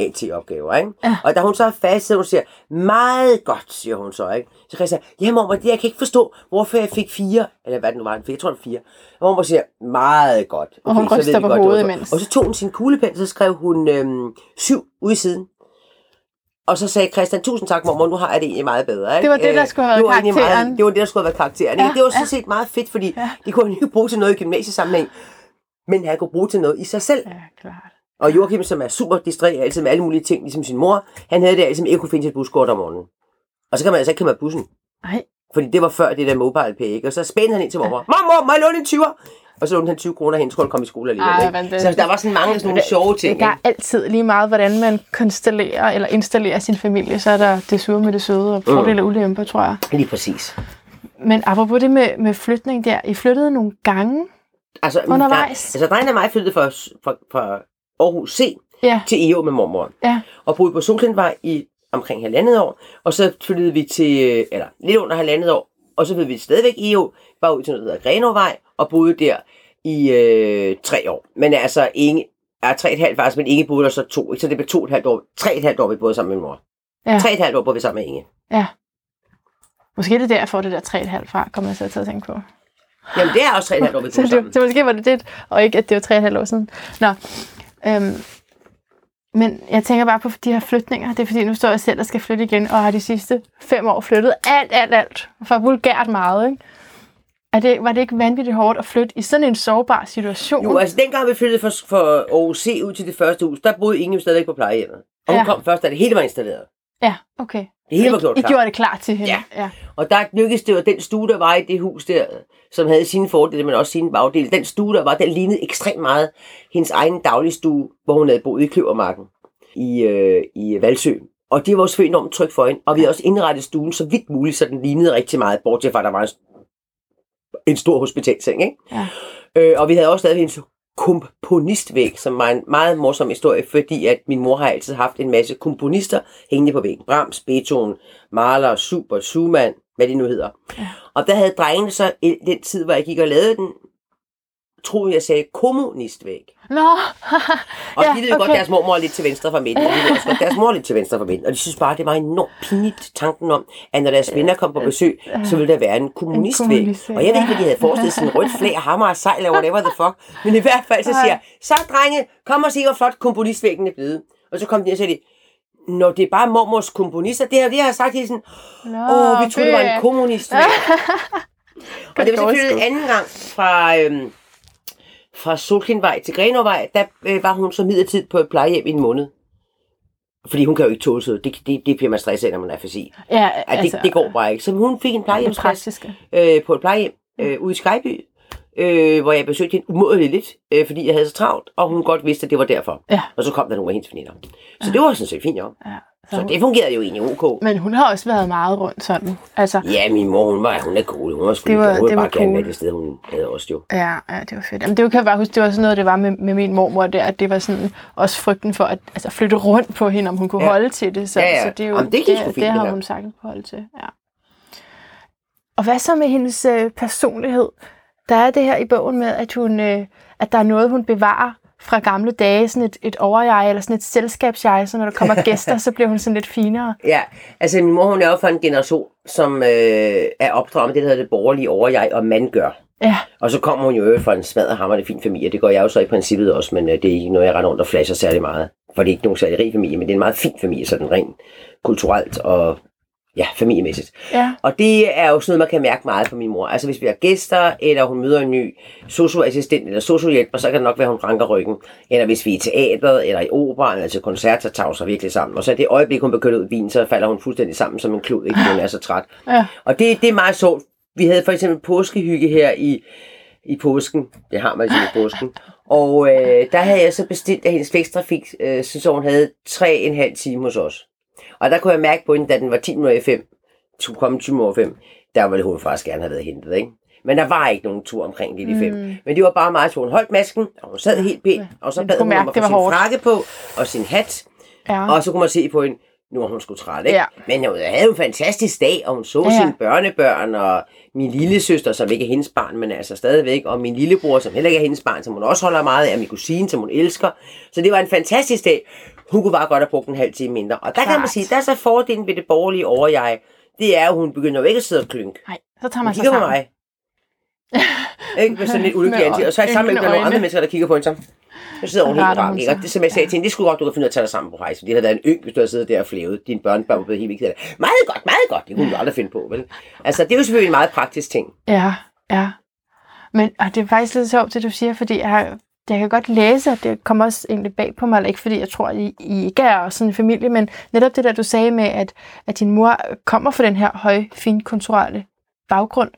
AT-opgaver, ikke? Ja. Og da hun så er fast, så hun siger, meget godt, siger hun så, ikke? Så Christian, ja mormor, det jeg kan ikke forstå, hvorfor jeg fik fire, eller hvad det nu var, jeg tror det var fire. Og mormor siger, meget godt. Og hun så ryster på godt, hovedet imens. Og så tog hun sin kuglepen, så skrev hun øhm, syv ude i siden. Og så sagde Christian, tusind tak mormor, nu har jeg det egentlig meget bedre. Ikke? Det var det, der Øh, skulle have været egentlig karakteren. Meget, det var det, der skulle have været karakteren. Ja, det var sådan ja. set meget fedt, fordi Ja. det kunne han ikke bruge til noget i gymnasiesammenhæng. Men han kunne bruge til noget i sig selv. Ja, klart. Og Joachim, som er super distræt altid med alle mulige ting, ligesom sin mor, han havde det altid med ikke kunne finde sit buskort om morgenen. Og så kan man altså ikke komme af bussen. Nej, Fordi det var før det der mobile pay, ikke? Og så spændte han ind til mormor. Mormor, må jeg låne en 20'er? Og så lånte han 20 kroner hen, skulle han komme i skole alligevel. Ej, ikke? Så der var sådan mange sådan nogle sjove ting. der er altid lige meget, hvordan man konstellerer eller installerer sin familie, så er der det sure med det søde og fordele og ulemper, tror jeg. Lige præcis. Men apropos det med, med flytning der, I flyttede nogle gange. Altså, Undervejs. Der, altså, drengene og mig flyttede fra, fra, fra Aarhus C Ja, til EO med mormor. ja, Og boede på Solklindvej i omkring halvandet år. Og så flyttede vi til, øh, eller lidt under halvandet år. Og så flyttede vi stadigvæk i EO, bare ud til noget, der hedder Grenovej, og boede der i øh, tre år. Men altså, ingen, er tre et halvt faktisk, men Inge boede der så to. Ikke? Så det blev to et halvt år. Tre et halvt år, vi boede sammen med min mor. Ja. Tre et halvt år boede vi sammen med Inge. Ja. Måske er det derfor, det der 3,5 fra, kommer jeg så til at tænke på. Jamen, det er også tre et halvt år, vi Så, boede sammen. det, så måske var det det, og ikke, at det var 3,5 år siden. Nå. Øhm, men jeg tænker bare på de her flytninger. Det er fordi, nu står jeg selv og skal flytte igen, og har de sidste fem år flyttet alt, alt, alt. For vulgært meget, ikke? Er det, var det ikke vanvittigt hårdt at flytte i sådan en sårbar situation? Jo, altså dengang vi flyttede fra, fra Aarhus C ud til det første hus, der boede Inge jo stadigvæk på plejehjemmet. Og hun Ja. kom først, da det hele var installeret. Ja, okay. Det hele var I, gjort I klar. gjorde det klar til hende. Ja. ja. Og der lykkedes det at den stue, der var i det hus der, som havde sine fordele, men også sine bagdele, den stue, der var, den lignede ekstremt meget hendes egen dagligstue, hvor hun havde boet i Kløvermarken i, øh, i Valsø. Og det var selvfølgelig enormt trygt for hende. Og vi havde også indrettet stuen så vidt muligt, så den lignede rigtig meget, bortset fra, at der var en, en stor hospitalseng. Ikke? Ja. Øh, og vi havde også lavet hendes komponistvæg, som var en meget morsom historie, fordi at min mor har altid haft en masse komponister hængende på væggen. Brahms, Beethoven, Mahler, Schubert, Schumann, hvad det nu hedder. Ja. Og der havde drengene så den tid, hvor jeg gik og lavede den, troede jeg sagde kommunistvæg. Nå, Og Ja, de ved jo godt, okay. at deres mormor er lidt til venstre for midten, og de ved også godt, deres mor er lidt til venstre for midten. Og de synes bare, det var enormt pinligt tanken om, at når deres venner kom på besøg, så ville der være en kommunistvæg. kommunistvæg, Og jeg ved ikke, hvad de havde forestillet sådan en rødt flag, hammer og sejl, eller whatever the fuck. Men i hvert fald så siger så drenge, kom og se, hvor flot komponistvæggen er blevet. Og så kom de og sagde, de, Når det er bare mormors komponister, det har det har jeg sagt hele tiden. Åh, vi troede, det var en kommunistvæg. og det var selvfølgelig anden gang fra, øhm, fra Solkinvej til Grenovej, der øh, var hun så midlertid på et plejehjem i en måned. Fordi hun kan jo ikke tåle sig. Det, det, det bliver man stresset af, når man er fysik. Ja, Ja, det, altså, det går bare ikke. Så hun fik en plejehjemsplads øh, på et plejehjem øh, ude i Skyby, øh, hvor jeg besøgte hende umådeligt lidt, øh, fordi jeg havde så travlt, og hun godt vidste, at det var derfor. Ja. Og så kom der nogle af hendes veninder. Så det var sådan set fint, jo. Ja, Så det fungerede jo egentlig ok. men hun har også været meget rundt sådan. Altså, Ja, min mor, hun var, hun er cool. Hun var sgu Det var- hun det var bare gerne cool. med det sted, hun havde også jo. Ja, ja, det var fedt. Jamen, det kan jeg bare huske, det var sådan noget, det var med, med min mormor der, at det var sådan også frygten for at altså, flytte rundt på hende, om hun kunne Ja. holde til det. Så, Ja, ja. så det er jo Jamen, det det, fint, det har hun sagtens kunne holde til. Ja. Og hvad så med hendes øh, personlighed? Der er det her i bogen med, at, hun, øh, at der er noget, hun bevarer fra gamle dage, sådan et, et overjeg eller sådan et selskabsjeg, så når der kommer gæster, så bliver hun sådan lidt finere. Ja, altså min mor, hun er jo fra en generation, som øh, er opdraget med det, der hedder det borgerlige overjeg og man gør. Ja, Og så kommer hun jo fra en smadret hammerende fin familie. Det gør jeg jo så i princippet også, men øh, det er ikke noget, jeg render rundt og flasher særlig meget. For det er ikke nogen særlig rig familie, men det er en meget fin familie, sådan rent kulturelt og ja, familiemæssigt. ja, Og det er jo sådan noget, man kan mærke meget på min mor. Altså hvis vi har gæster, eller hun møder en ny socioassistent eller sociohjælper, så kan det nok være, at hun ranker ryggen. Eller hvis vi er i teatret, eller i operaen, eller til koncert, så tager hun sig virkelig sammen. Og så det øjeblik, hun begynder ud i bilen, så falder hun fuldstændig sammen som en klud, ikke? hun er så træt. ja. Og det, det er meget sjovt. Vi havde for eksempel påskehygge her i, i påsken. Det har man ligesom i påsken. Og øh, der havde jeg så bestilt, at hendes flekstrafik, øh, synes hun havde tre en halv time hos os. Og der kunne jeg mærke på hende, da den var 10 minutter i 5, skulle komme 20 minutter i 5, der ville hun faktisk gerne have været hentet, ikke? Men der var ikke nogen tur omkring lidt i 5. Mm. Men det var bare meget sjovt. Hun holdt masken, og hun sad helt pænt, og så bad hun mærke, om at det få sin hårdt. frakke på, og sin hat, ja. og så kunne man se på hende, nu er hun sgu træt, ikke? Ja. Men hun havde en fantastisk dag, og hun så ja. sine børnebørn, og min lille søster, som ikke er hendes barn, men altså stadigvæk, og min lillebror, som heller ikke er hendes barn, som hun også holder meget af, og min kusine, som hun elsker. Så det var en fantastisk dag. Hun kunne bare godt have brugt en halv time mindre. Og der kan man Klart. sige, der er så fordelen ved det borgerlige overjeg, det er, at hun begynder jo ikke at sidde og klynke. Nej, så tager Hun man sig kigger på sammen. mig. ikke med sådan lidt ulykkelig ansigt. Og så er jeg sammen med nogle andre mennesker, der kigger på hende så. Så sidder hun helt ram, hun ikke? Og sig. det, som jeg sagde til hende, det skulle godt, du kan finde ud af at tage dig sammen på rejse. Det havde været en yng, hvis du havde siddet der og flævet. Din børnebørn var blevet helt vigtigt. Meget godt, meget godt. Det kunne du aldrig finde på, vel? Altså, det er jo selvfølgelig en meget praktisk ting. Ja, ja. Men og det er faktisk lidt sjovt, det du siger, fordi jeg, har- jeg kan godt læse, at det kommer også egentlig bag på mig, eller ikke fordi jeg tror, at I, I ikke er sådan en familie, men netop det der, du sagde med, at, at din mor kommer fra den her høje, finkulturelle baggrund.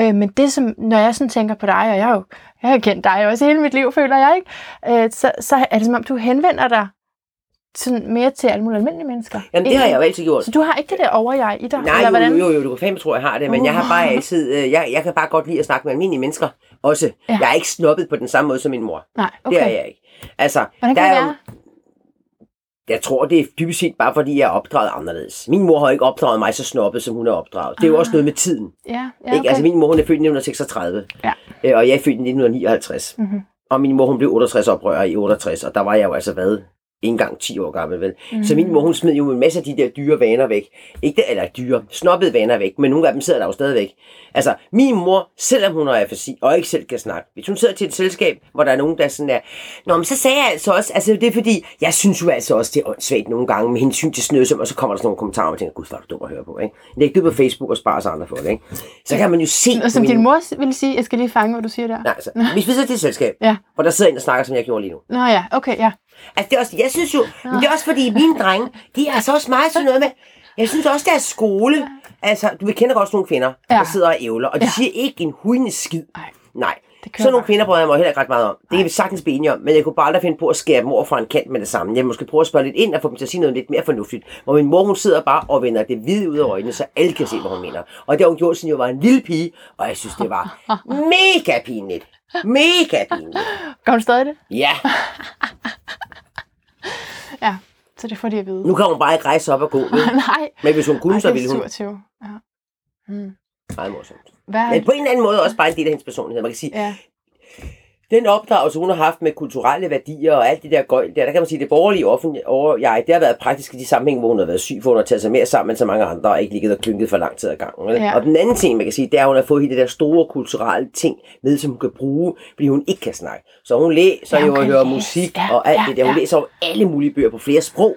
Øh, men det, som, når jeg sådan tænker på dig, og jeg jo jeg har kendt dig også hele mit liv, føler jeg, ikke? Øh, så, så er det som om, du henvender dig sådan mere til alle mulige almindelige mennesker. Jamen, det har jeg jo altid gjort. Så du har ikke det der overjeg i dig? Nej, eller jo, hvordan? jo, jo, du kan fandme tro, jeg har det, men jeg har bare altid, øh, jeg, jeg kan bare godt lide at snakke med almindelige mennesker også. Ja. Jeg er ikke snobbet på den samme måde som min mor. Nej, Okay. Det er jeg ikke. Altså, Hvordan der er jo, jeg tror, det er dybest set bare, fordi jeg er opdraget anderledes. Min mor har ikke opdraget mig så snobbet, som hun er opdraget. Det er jo også noget med tiden. Ja, ja Ikke? okay. Altså, min mor hun er født i 1936, Ja. øh, og jeg er født i 1959. Mhm. Og min mor, hun blev 68 oprører i 68, og der var jeg jo altså hvad? Ikke engang 10 år gammel, vel? Mm. Så min mor, hun smed jo en masse af de der dyre vaner væk. Ikke det, eller dyre, snobbede vaner væk, men nogle af dem sidder der jo stadigvæk. Altså, min mor, selvom hun har afasi, og ikke selv kan snakke, hvis hun sidder til et selskab, hvor der er nogen, der er sådan der, Nå, men så sagde jeg altså også, altså det er fordi, jeg synes jo altså også, det er åndssvagt nogle gange med hensyn til snøsum, og så kommer der sådan nogle kommentarer, og man tænker, gud, hvor er du dum at høre på, ikke? Læg det på Facebook og spare sig andre for det, ikke? Så kan man jo se... Og som min- din mor ville sige, jeg skal lige fange, hvad du siger der. Nej, altså, hvis vi sidder til et selskab, Ja. hvor der sidder en, der snakker, som jeg gjorde lige nu. Nå ja, okay, ja. Altså, det er også, jeg synes jo, men det er også fordi, mine drenge, de er altså også meget sådan noget med, jeg synes også, deres skole, altså, du vil kender godt nogle kvinder, ja. Der sidder og ævler, og de ja. Siger ikke en hujende skid. Nej. Nej. Sådan nogle kvinder bryder jeg mig heller ikke ret meget om. Det kan vi sagtens blive enige om, men jeg kunne bare aldrig finde på at skære dem over fra en kant med det samme. Jeg måske prøve at spørge lidt ind og få dem til at sige noget lidt mere fornuftigt. Hvor min mor, hun sidder bare og vender det hvide ud af øjnene, så alle kan se, hvad hun mener. Og det har hun gjort, siden jeg var en lille pige, og jeg synes, det var mega pinligt. Mega pinligt. Gør hun stadig det? Ja, Ja, så det får de at vide. nu kan hun bare ikke rejse op og gå. Nej. Men hvis hun kunne, Ej, så ville hun. sur til. Ja. Mm. Meget morsomt. Hvad Men på en eller anden måde også bare en del af hendes personlighed. Man kan sige, Ja. Den opdragelse, hun har haft med kulturelle værdier og alt det der gøjl der, der kan man sige, det borgerlige offentlige over jeg, det har været praktisk i de sammenhæng, hvor hun har været syg, for hun har taget sig mere sammen med så mange andre, og ikke ligget og klynket for lang tid ad gangen. vel? Ja. Og den anden ting, man kan sige, det er, at hun har fået hele det der store kulturelle ting med, som hun kan bruge, fordi hun ikke kan snakke. Så hun læser Ja, jo hun og kan hører læse. musik Ja, og alt ja, det der. Hun ja. læser jo alle mulige bøger på flere sprog.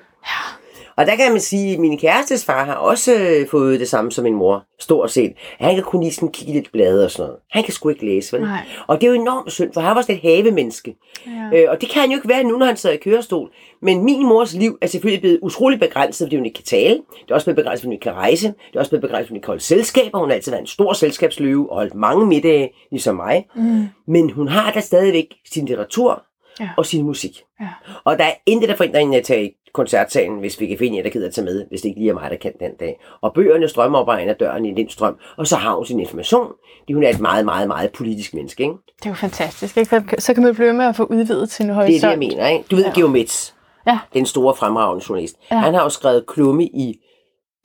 Og der kan man sige, at min kærestes far har også øh, fået det samme som min mor, stort set. Han kan kun lige sådan kigge lidt blade og sådan noget. Han kan sgu ikke læse, vel? Nej. Og det er jo enormt synd, for han var sådan et havemenneske. Ja. Øh, og det kan han jo ikke være nu, når han sidder i kørestol. Men min mors liv er selvfølgelig blevet utrolig begrænset, fordi hun ikke kan tale. Det er også blevet begrænset, fordi hun ikke kan rejse. Det er også blevet begrænset, fordi hun ikke kan holde selskaber. Hun har altid været en stor selskabsløve og holdt mange middage, ligesom mig. Mm. Men hun har da stadigvæk sin litteratur Ja. og sin musik. Ja. Og der er intet, der forhindrer hende at tage i koncertsalen, hvis vi kan finde en, der gider at tage med, hvis det ikke lige er mig, der kan den dag. Og bøgerne strømmer op en af døren i en strøm, og så har hun sin information. Fordi hun er et meget, meget, meget politisk menneske. Ikke? Det er jo fantastisk, ikke? Så kan man blive med at få udvidet sin Det er horisont. det, jeg mener. Ikke? Du ved, ja. Metz, Ja. den store fremragende journalist. Ja. Han har jo skrevet klumme i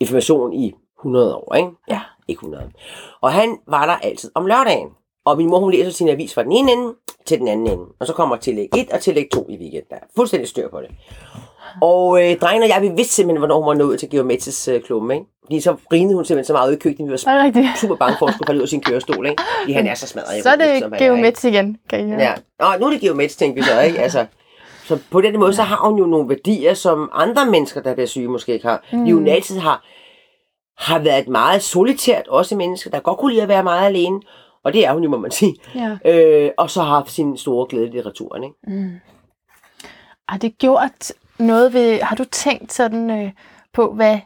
information i 100 år. Ikke? Ja. Ikke 100. Og han var der altid om lørdagen. Og min mor, hun læser sin avis fra den ene ende til den anden ende. Og så kommer tillæg 1 og tillæg 2 i weekenden. Der er fuldstændig styr på det. Og øh, drengen og jeg, vi vidste simpelthen, hvornår hun var nået til Georg Metz's øh, klumme. Ikke? Fordi så grinede hun simpelthen så meget ude i køkkenet. Vi var Er super bange for at skulle falde ud af sin kørestol. Ikke? Fordi han er så smadret. Så er det som han er, ikke? geomets igen, kan I høre. Ja. Nå, nu er det geomets, tænkte vi så, ikke? Altså, så på den måde, så har hun jo nogle værdier, som andre mennesker, der bliver syge, måske ikke har. Mm. Hun altid har, har været et meget solitært også menneske, der godt kunne lide at være meget alene. Og det er hun jo, må man sige. Ja. Øh, og så har haft sin store glæde i litteraturen, ikke? Mm. Har det gjort noget ved, har du tænkt sådan øh, på, hvad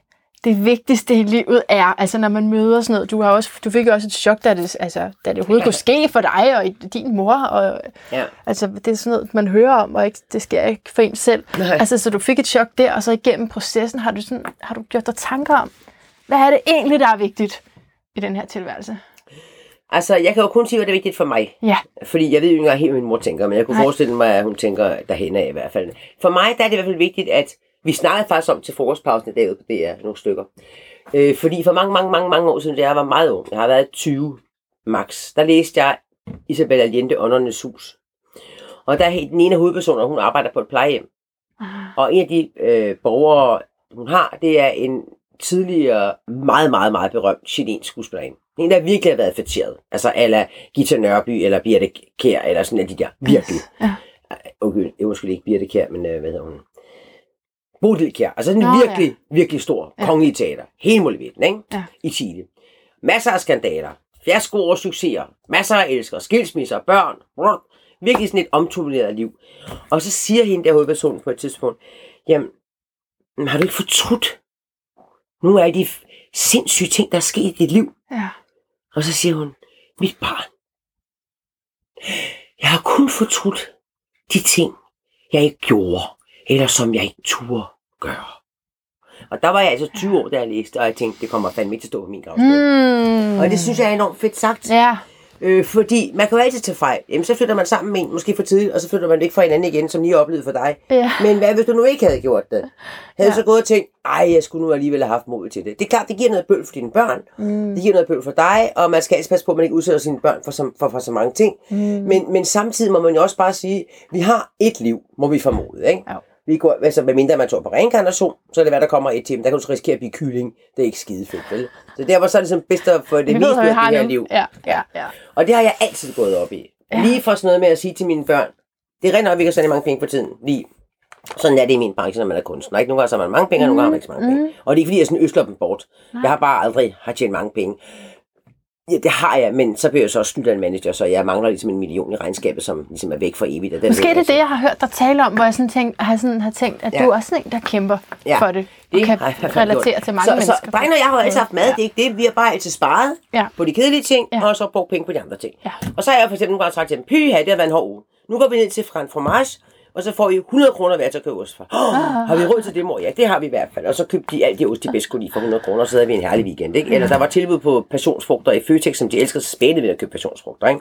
det vigtigste i livet er? Altså når man møder sådan noget, du, har også, du fik jo også et chok, da det, altså, da det overhovedet kunne ske for dig og din mor. Og, Ja. altså det er sådan noget, man hører om, og ikke, det sker ikke for en selv. Nej. Altså så du fik et chok der, og så igennem processen har du, sådan, har du gjort dig tanker om, hvad er det egentlig, der er vigtigt i den her tilværelse? Altså, jeg kan jo kun sige, hvad der er vigtigt for mig. Ja, Fordi jeg ved jo ikke helt, hvad min mor tænker, men jeg kunne Nej. forestille mig, at hun tænker derhen af i hvert fald. For mig der er det i hvert fald vigtigt, at vi snakkede faktisk om til frokostpausen i dag på DR, nogle stykker. Øh, fordi for mange, mange, mange, mange år siden, da jeg var meget ung, jeg har været 20 max, der læste jeg Isabel Allende, Åndernes Hus. Og der er den ene af hovedpersonerne, hun arbejder på et plejehjem. Og en af de øh, borgere, hun har, det er en tidligere meget, meget, meget berømt chilensk skuespillerinde. En, der virkelig har været fætteret. Altså ala Gita Nørby eller Birte Kær, eller sådan en af de der virkelig. Ja. Okay, jeg måske ikke Birte Kær, men øh, hvad hedder hun? Bodil Kær. Altså sådan en Nå, virkelig, ja. virkelig stor Ja. kongelig teater. Hele muligheden, ikke? Ja. I Chile. Masser af skandaler. Fiasko og succeser. Masser af elskere. Skilsmisser. Børn. Brrr. Virkelig sådan et omtumuleret liv. Og så siger hende der hovedpersonen på et tidspunkt, jamen, men har du ikke fortrudt nogle af de sindssyge ting, der er sket i dit liv? ja. Og så siger hun, mit barn, jeg har kun fortrudt de ting, jeg ikke gjorde, eller som jeg ikke turde gøre. Og der var jeg altså 20 år, da jeg læste, og jeg tænkte, det kommer fandme ikke til at stå på min gravsten. Mm. Og det synes jeg er enormt fedt sagt. Ja, Øh, fordi man kan jo altid tage fejl. Jamen, så flytter man sammen med en, måske for tidligt, og så flytter man ikke fra hinanden igen, som lige oplevede for dig. Ja. Men hvad hvis du nu ikke havde gjort det? Havde Ja. du så gået og tænkt, ej, jeg skulle nu alligevel have haft mod til det. Det er klart, det giver noget bøl for dine børn. Mm. Det giver noget bøl for dig, og man skal altid passe på, at man ikke udsætter sine børn for, så, for, for så mange ting. Mm. Men, men samtidig må man jo også bare sige, vi har et liv, må vi formode, ikke? Jo. Vi går, altså, medmindre man tror på reinkarnation, så er det hvad, der kommer et til, der kan du så risikere at blive kylling. Det er ikke skide fedt, vel? Så derfor så er det ligesom bedst at få det Vi ved, mest ud hvad vi af det her nu. liv. Ja, ja, ja. Og det har jeg altid gået op i. Ja. Lige fra sådan noget med at sige til mine børn, det er rent nok, at vi har særlig mange penge på tiden. Lige. Sådan er det i min branche, når man er kunstner. Ikke? Nogle gange så har man mange penge, og nogle gange har man ikke så mange penge. Og det er ikke fordi, jeg sådan øsler dem bort. Jeg har bare aldrig har tjent mange penge. Ja, det har jeg, men så bliver jeg så også snydt af en manager, så jeg mangler ligesom en million i regnskabet, som ligesom er væk for evigt. Og den Måske er det det, jeg har hørt dig tale om, hvor jeg sådan tænkt, har, sådan, har tænkt, at Ja. du er også sådan en, der kæmper Ja, for det, Det kan relatere til mange så, mennesker. Så drengene og jeg har jo altid haft mad, Ja. det er ikke det. Vi har bare altid sparet Ja. på de kedelige ting, Ja. og så brugt penge på de andre ting. Ja. Og så har jeg for eksempel gange sagt til dem, pyha, det har været en hård uge. Nu går vi ned til Fran Fromage, og så får I 100 kroner hver til at købe ost for. Oh, har vi råd til det, mor? Ja, det har vi i hvert fald. Og så købte de alt det ost, de bedst kunne lide for 100 kroner, og så havde vi en herlig weekend. Ikke? Eller der var tilbud på passionsfrugter i Føtex, som de elsker, så spændende ved at købe passionsfrugter. Ikke?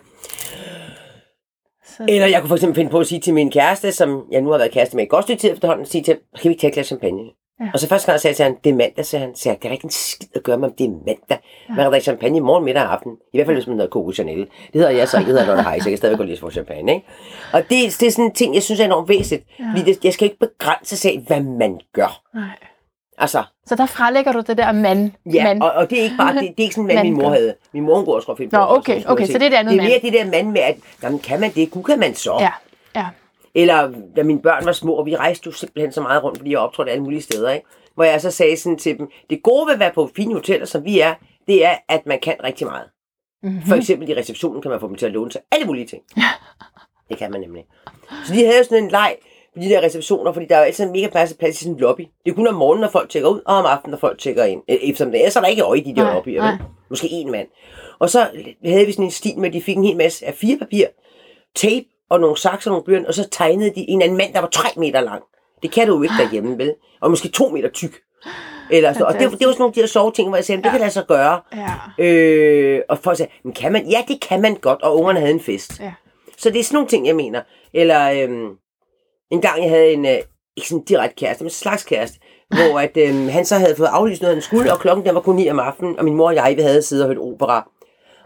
Så, Eller jeg kunne for eksempel finde på at sige til min kæreste, som jeg nu har været kæreste med i godt stykke tid efterhånden, sige til kan vi ikke tage et glas champagne? Ja. Og så første gang sagde jeg til ham, det er mandag, sagde han. Så jeg, det er ikke en skid at gøre med, om det er mandag. Ja. Man kan drikke champagne i morgen, middag og aften. I hvert fald, hvis man hedder Coco Chanel. Det hedder jeg så ikke, det hedder Lotte Heise. Jeg kan stadig godt lide at få champagne, ikke? Og det, det er sådan en ting, jeg synes er enormt væsentligt. Ja. Fordi det, jeg skal ikke begrænse sig af, hvad man gør. nej. Altså, så der frelægger du det der mand. Ja, mand. og, og det er ikke bare, det, det er ikke sådan, hvad Man min mor havde. Min mor hun går også godt finde Nå, på okay, nogle okay, ting. så det er det andet Det er mere mand. det der mand med, at jamen, kan man det? Gud kan man så. Ja. Eller da mine børn var små, og vi rejste jo simpelthen så meget rundt, fordi jeg optrådte alle mulige steder, ikke? Hvor jeg så sagde sådan til dem, det gode ved at være på fine hoteller, som vi er, det er, at man kan rigtig meget. Mm-hmm. For eksempel i receptionen kan man få dem til at låne til alle mulige ting. Det kan man nemlig. Så de havde jo sådan en leg på de der receptioner, fordi der er jo altid en mega plads, plads i sådan en lobby. Det er kun om morgenen, når folk tjekker ud, og om aftenen, når folk tjekker ind. Øh, Eftersom det er, så er der ikke øje i de der Nej, lobbyer. nej. Måske en mand. Og så havde vi sådan en stil med, at de fik en hel masse af fire papir, tape og nogle sakser og nogle blyant, og så tegnede de en anden mand, der var tre meter lang. Det kan du jo ikke derhjemme, vel? Og måske to meter tyk. Eller så. Og det, det var sådan nogle af de her sjove ting, hvor jeg sagde, det kan lade sig gøre. Ja. Øh, og folk sagde, men kan man? Ja, det kan man godt, og ungerne havde en fest. Ja. Så det er sådan nogle ting, jeg mener. Eller øhm, en gang, jeg havde en, øh, ikke sådan en direkte kæreste, men en slags kæreste, hvor at, øhm, han så havde fået aflyst noget, han skulle, og klokken den var kun 9 om aftenen, og min mor og jeg, vi havde siddet og hørt opera.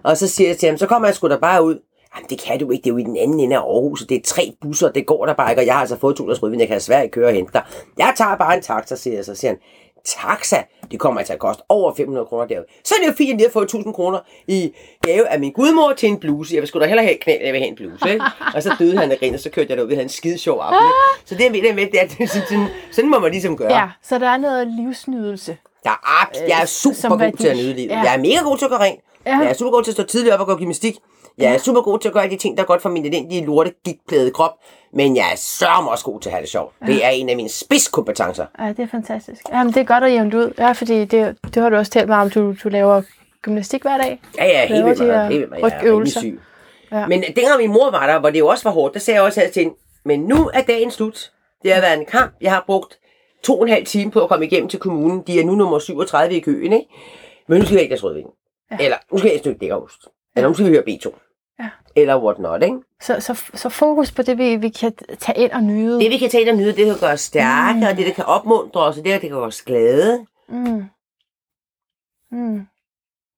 Og så siger jeg til ham, så kommer jeg sgu da bare ud. Jamen, det kan du ikke, det er jo i den anden ende af Aarhus, og det er tre busser, det går der bare ikke, og jeg har altså fået to deres rødvin, jeg kan svært køre og hente dig. Jeg tager bare en taxa, siger jeg, så siger han, taxa, det kommer til at koste over 500 kroner derude. Så er det jo fint, at jeg har fået 1000 kroner i gave af min gudmor til en bluse. Jeg vil sgu da hellere have et knæ, jeg vil have en bluse. Ikke? Og så døde han af og så kørte jeg derud. Vi havde en skide sjov aften. Ikke? Så det er med, det er med, det er, sådan, sådan, sådan må man ligesom gøre. ja, så der er noget livsnydelse. Jeg er, abs- jeg er super som god til at nyde livet. Ja. Jeg er mega god til at gøre rent. Ja. Jeg er super god til at stå tidligt op og gå gymnastik. Jeg er super god til at gøre de ting, der er godt for min elendige lorte gigtplade krop. Men jeg er sørme også god til at have det sjovt. Det er en af mine spidskompetencer. Ja, det er fantastisk. Jamen, det er godt at jævnt ud. Ja, fordi det, det har du også talt mig om, du, du laver gymnastik hver dag. Ja, ja, helt vildt meget. Helt vildt meget. Jeg er syg. Ja. Men dengang min mor var der, hvor det jo også var hårdt, der sagde jeg også her til hende, men nu er dagen slut. Det har været en kamp. Jeg har brugt to og en halv time på at komme igennem til kommunen. De er nu nummer 37 i køen, ikke? Men nu skal have et glas rødvin. Ja. Eller nu skal jeg et stykke dækkerost. Eller nu skal vi høre B2. Eller what not, ikke? Så, så, så fokus på det, vi, vi kan tage ind og nyde. Det vi kan tage ind og nyde, det kan gøre os stærke, mm. og det der kan opmuntre os, og det der det kan gøre os glade. Mm. Mm.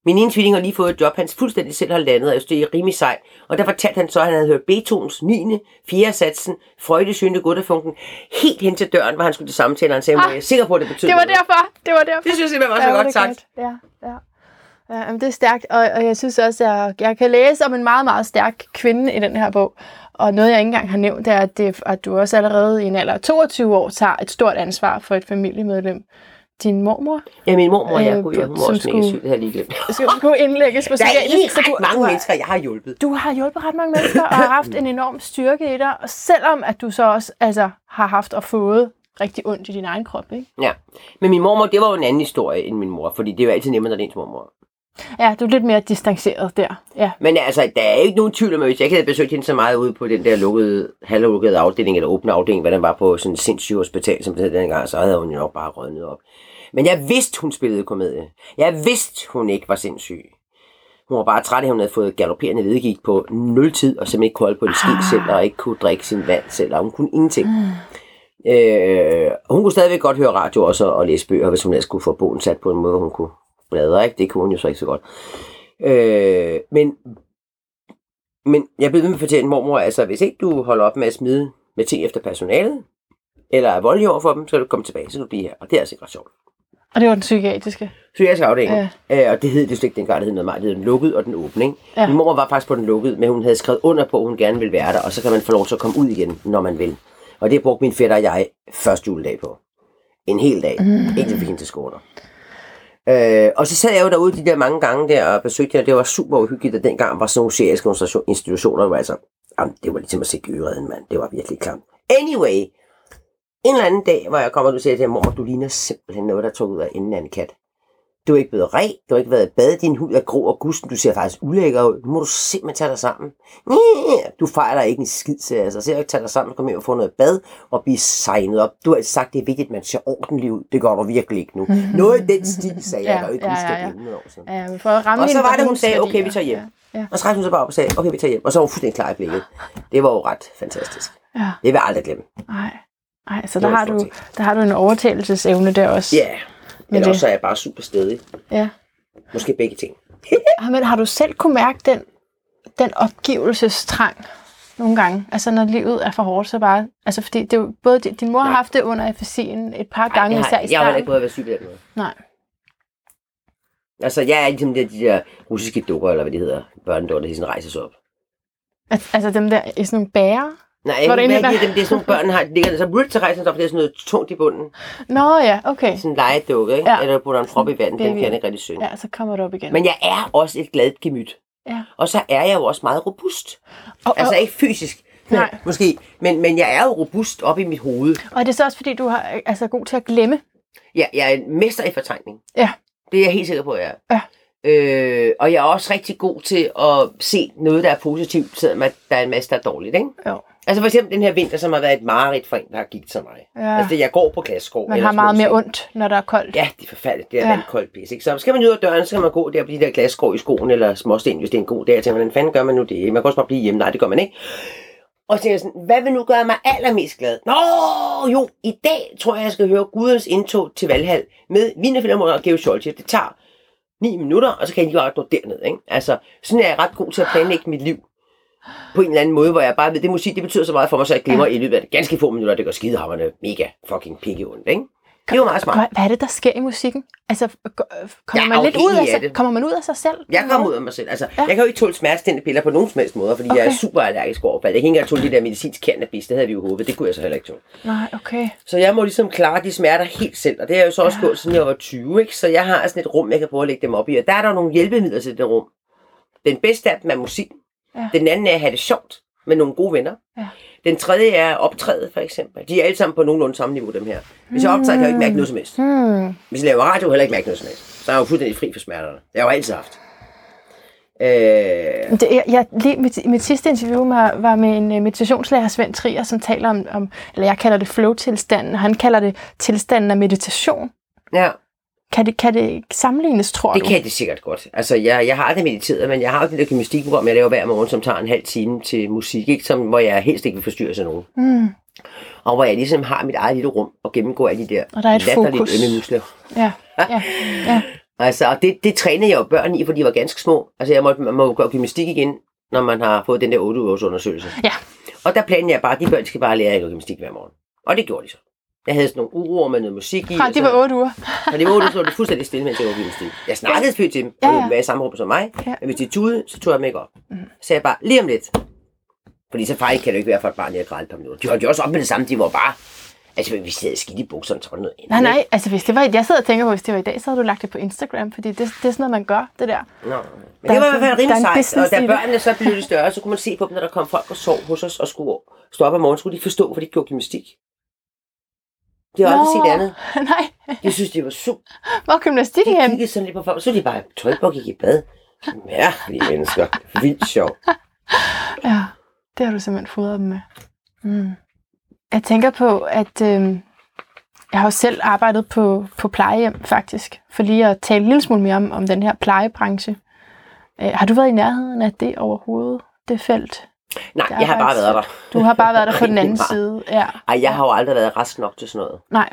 Min ene tvilling har lige fået et job, han fuldstændig selv har landet, og jeg synes, det er rimelig sejt. Og der fortalte han så, at han havde hørt Beethovens 9. 4. satsen, Freude, Synde, Gutterfunken, helt hen til døren, hvor han skulle til samtale, og han sagde, ah, jeg er sikker på, at det betyder Det var noget." derfor. Det var derfor. Det synes jeg simpelthen var så godt det sagt. Ja, ja. Ja, jamen, det er stærkt, og, og jeg synes også, at jeg, jeg kan læse om en meget, meget stærk kvinde i den her bog. Og noget, jeg ikke engang har nævnt, er, at, det, at du også allerede i en alder af 22 år tager et stort ansvar for et familiemedlem. Din mormor Ja, min mormor, jeg Øh, kunne, jeg, hun var som også mega skulle- syg, det har jeg lige glemt. skal skulle indlægges på Der er psykiatrisk, ikke så du, ret mange du, mennesker, jeg har hjulpet. du har hjulpet ret mange mennesker, og har haft en enorm styrke i dig, og selvom at du så også altså, har haft og fået rigtig ondt i din egen krop, ikke? Ja. Men min mormor, det var jo en anden historie end min mor, fordi det jo altid nemmere, når det er ens mormor. Ja, du er lidt mere distanceret der. Ja, Men altså, der er ikke nogen tvivl om, at hvis jeg ikke havde besøgt hende så meget ude på den der lukkede, halvlukkede afdeling, eller åbne afdeling, hvad den var på sådan en sindssyg hospital, som det hed dengang, så havde hun jo nok bare rødnet op. Men jeg vidste, hun spillede komedie. Jeg vidste, hun ikke var sindssyg. Hun var bare træt af, at hun havde fået galopperende ledegik på nul tid, og simpelthen ikke kunne holde på en ski selv, og ikke kunne drikke sin vand selv, og hun kunne ingenting. Mm. Øh, hun kunne stadigvæk godt høre radio også, og læse bøger, hvis hun ellers skulle få bogen sat på en måde, hun kunne bladre, ikke? Det kunne hun jo så ikke så godt. Øh, men, men jeg blev ved med at fortælle mormor, altså hvis ikke du holder op med at smide med ting efter personalet, eller er voldelig over for dem, så kan du komme tilbage, så kan du blive her. Og det er altså ikke ret sjovt. Og det var den psykiatriske. Psykiatrisk afdeling. Ja. Øh, og det hed det slet ikke dengang, det hed noget meget. Det hed den lukkede og den åbne. Ikke? Ja. Min mor var faktisk på den lukkede, men hun havde skrevet under på, at hun gerne ville være der, og så kan man få lov til at komme ud igen, når man vil. Og det brugte min fætter og jeg første juledag på. En hel dag. Mm. Vi fik hende til skoler. Øh, og så sad jeg jo derude de der mange gange der og besøgte jer. Det var super uhyggeligt, at dengang var sådan nogle seriøse institutioner, hvor altså, jamen, det var ligesom at se gøreden, mand. Det var virkelig klamt. Anyway, en eller anden dag, hvor jeg kommer og du siger til mor, du ligner simpelthen noget, der tog ud af enden af en kat. Du har ikke blevet ren, du har ikke været i bad, din hud er grå og gusten, du ser faktisk ulækker ud. Nu må du simpelthen tage dig sammen. Du fejler ikke en skid, siger jeg. Så ser jeg ikke tage dig sammen, så kom hjem og få noget bad og blive signet op. Du har sagt, det er vigtigt, at man ser ordentligt ud. Det gør du virkelig ikke nu. Noget i den stil, sagde jeg, Ja, der jo ikke ja, ja, det ja. er 100 år siden. Ja, for at ramme Og så var det, hun sagde, okay, vi tager hjem. Ja, Og så rejste hun sig bare op og sagde, okay, vi tager hjem. Og så var hun fuldstændig klar i blikket. Det var jo ret fantastisk. ja. Det vil jeg aldrig glemme. Nej. Nej, så Det der har, du, der har du en overtagelsesevne der også. Ja, yeah. Men eller det- også er jeg bare super stedig. ja. Måske begge ting. Men har du selv kunne mærke den, den opgivelsestrang nogle gange? Altså når livet er for hårdt, så bare... Altså fordi det er jo både, din- din mor har Nej. haft det under afasien et par Ej, gange, jeg, især har, i jeg har starten. ikke prøvet at være syg på den måde. Nej. Altså, jeg er ligesom de, de der russiske dukker, eller hvad de hedder, børnedukker, der sådan rejser sig op. Al- Altså dem der i sådan nogle bærer. Nej, jeg er det ikke, dem, det er sådan nogle børn, har, ligger, så så rejser sig op, det er sådan noget tungt i bunden. Nå ja, okay. Sådan en legedukke, ikke? Ja. Eller putter en prop i vandet, den kan jeg ikke rigtig synge. Ja. Så kommer du op igen. Men jeg er også et glad gemyt. ja. Og så er jeg jo også meget robust. Og, Altså og, ikke fysisk, Nej. måske, men, men jeg er jo robust op i mit hoved. og er det så også fordi, du har, altså, er god til at glemme? Ja, jeg er en mester i fortrængning. Ja. Det er jeg helt sikker på, at jeg er. Ja. Øh, og jeg er også rigtig god til at se noget, der er positivt, selvom der er en masse, der er dårligt. Ikke? Jo. Altså for eksempel den her vinter, som har været et mareridt for en, der har gik til mig. Ja. Altså det, jeg går på glasskov. Man har meget mere ondt, når der er koldt. Ja, det er forfærdeligt. Det er Ja. vandkoldt pis. Ikke? Så skal man ud af døren, så skal man gå der på de der glasskår i skoen, eller småsten, hvis det er en god dag. Jeg tænker, hvordan fanden gør man nu det? Man kan også bare blive hjemme. Nej, det gør man ikke. Og så tænker jeg sådan, hvad vil nu gøre mig allermest glad? Nå, jo, i dag tror jeg, jeg skal høre Gudens indtog til Valhall med Wienerfilharmonikeren og Geo Scholz. Det tager 9 minutter, og så kan jeg lige godt nå derned. Ikke? Altså, sådan er jeg ret god til at planlægge mit liv på en eller anden måde, hvor jeg bare ved, det musik, det betyder så meget for mig, så jeg glemmer ja. i løbet af det ganske få minutter, det går skidehammerne mega fucking pikke ondt, ikke? Det er jo meget smart. Hvad, er det, der sker i musikken? Altså, g- kommer, er man lidt ud af, sig, det. kommer man ud af sig selv? Jeg kommer ud af mig selv. Altså, Ja. ja. jeg kan jo ikke tåle smertestillende piller på nogen som helst måde, fordi okay. jeg er super allergisk overfald. Jeg kan ikke engang tåle det der medicinsk cannabis, det havde vi jo håbet. Det kunne jeg så heller ikke tåle. Nej, okay. Så jeg må ligesom klare de smerter helt selv, og det har jeg jo så også gjort, siden jeg var 20, ikke? Så jeg har sådan et rum, jeg kan prøve at lægge dem op i, og der er der nogle hjælpemidler til det rum. Den bedste af dem er musik. Ja. Den anden er at have det sjovt med nogle gode venner. Ja. Den tredje er optræde, for eksempel. De er alle sammen på nogenlunde samme niveau, dem her. Hvis jeg optræder, kan jeg jo ikke mærke noget som helst. Hmm. Hvis jeg laver radio, kan jeg heller ikke mærke noget som helst. Så er jeg jo fuldstændig fri for smerterne. Det har jeg jo altid haft. Øh, Det, jeg, jeg, lige mit, mit sidste interview var, var med en uh, meditationslærer, Svend Trier, som taler om, om, eller jeg kalder det flow-tilstanden, og han kalder det tilstanden af meditation. ja, Kan det, kan det sammenlignes, tror det du? kan det sikkert godt. Altså, jeg, jeg har aldrig mediteret, men jeg har jo det der gymnastikprogram, jeg laver hver morgen, som tager en halv time til musik, ikke? Som, hvor jeg helst ikke vil forstyrre sig nogen. Mm. Og hvor jeg ligesom har mit eget lille rum og gennemgår alle de der Og der er et fokus. ømme muskler. Ja, ja, ja. Altså, og det, det trænede jeg jo børn i, fordi de var ganske små. Altså, jeg måtte, man må gøre gymnastik igen, når man har fået den der 8 ugers undersøgelse. Ja. Og der planede jeg bare, at de børn skal bare lære at gymnastik hver morgen. Og det gjorde de så. Jeg havde sådan nogle uroer med noget musik i. Fra og de så- var otte uger. Og det var otte, så var det fuldstændig stille, mens jeg var gymnastik. Jeg snakkede selvfølgelig til dem, Ja, og ja. de var i samme rum som mig. Ja. Men hvis de tudede, så tog jeg dem ikke op. Så sagde jeg bare, lige om lidt. Fordi så farligt kan det ikke være for et barn, jeg har par minutter. De holdt jo også op med det samme, de var bare... Altså, hvis de havde skidt i bukserne, så var det noget andet. Nej, nej, altså hvis det var, jeg sidder og tænker på, hvis det var i dag, så havde du lagt det på Instagram, fordi det, det er sådan noget, man gør, det der. Nå, men Der det var i er hvert fald der rimelig sejt, og da det. børnene så blev lidt større, så kunne man se på dem, når der kom folk og sov hos os og skulle stå op om morgenen, skulle de ikke forstå, for de gjorde gymnastik. De har aldrig set andet. nej, Jeg synes, det var super. hvor gymnastik De hen? kiggede sådan lidt på folk, så de bare tryk på og gik i bad. Mærkelige mennesker. Vildt sjov. Ja, det har du simpelthen fodret dem med. Mm. Jeg tænker på, at øh, jeg har jo selv arbejdet på, på plejehjem, faktisk, for lige at tale en lille smule mere om, om den her plejebranche. Øh, har du været i nærheden af det overhovedet, det felt? Nej, Det jeg har bare været der. Du har bare været der på den anden side. Ja. Ej, jeg har jo aldrig været rask nok til sådan noget. Nej.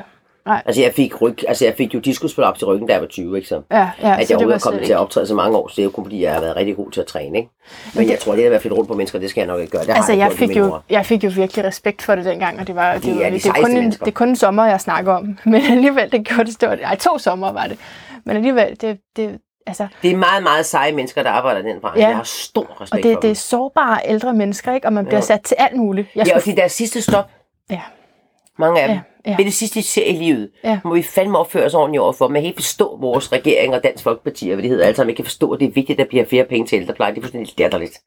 Altså, jeg fik, ryg, altså, jeg fik jo diskusspil op til ryggen, da jeg var 20, ikke så? Ja, ja, At jeg det overhovedet er kommet slet til at optræde så mange år, så det er jo kun fordi, jeg har været rigtig god til at træne, ikke? Men jeg tror, det at være flyttet rundt på mennesker, det skal jeg nok ikke gøre. Det har Altså, jeg med fik, jo, jeg fik jo virkelig respekt for det dengang, og det var, det, De er var, de det, er kun en, det er kun en sommer, jeg snakker om. Men alligevel, det gjorde det stort. Ej, to sommer var det. Men alligevel, det, det, altså, Det er meget, meget seje mennesker, der arbejder i den branche. Ja. Jeg har stor respekt og for det, det er sårbare ældre mennesker, ikke? Og man bliver Jo. sat til alt muligt. Jeg Ja, og det er deres sidste stop. ja, Mange af dem. Ja, ja. Det er det sidste, de ser i livet. Ja. Må vi fandme opføre os ordentligt overfor. Man kan ikke forstå vores regering og Dansk Folkeparti, og hvad det hedder, alle sammen ikke kan forstå, at det er vigtigt, at der bliver flere penge til ældrepleje. Det er fuldstændig latterligt.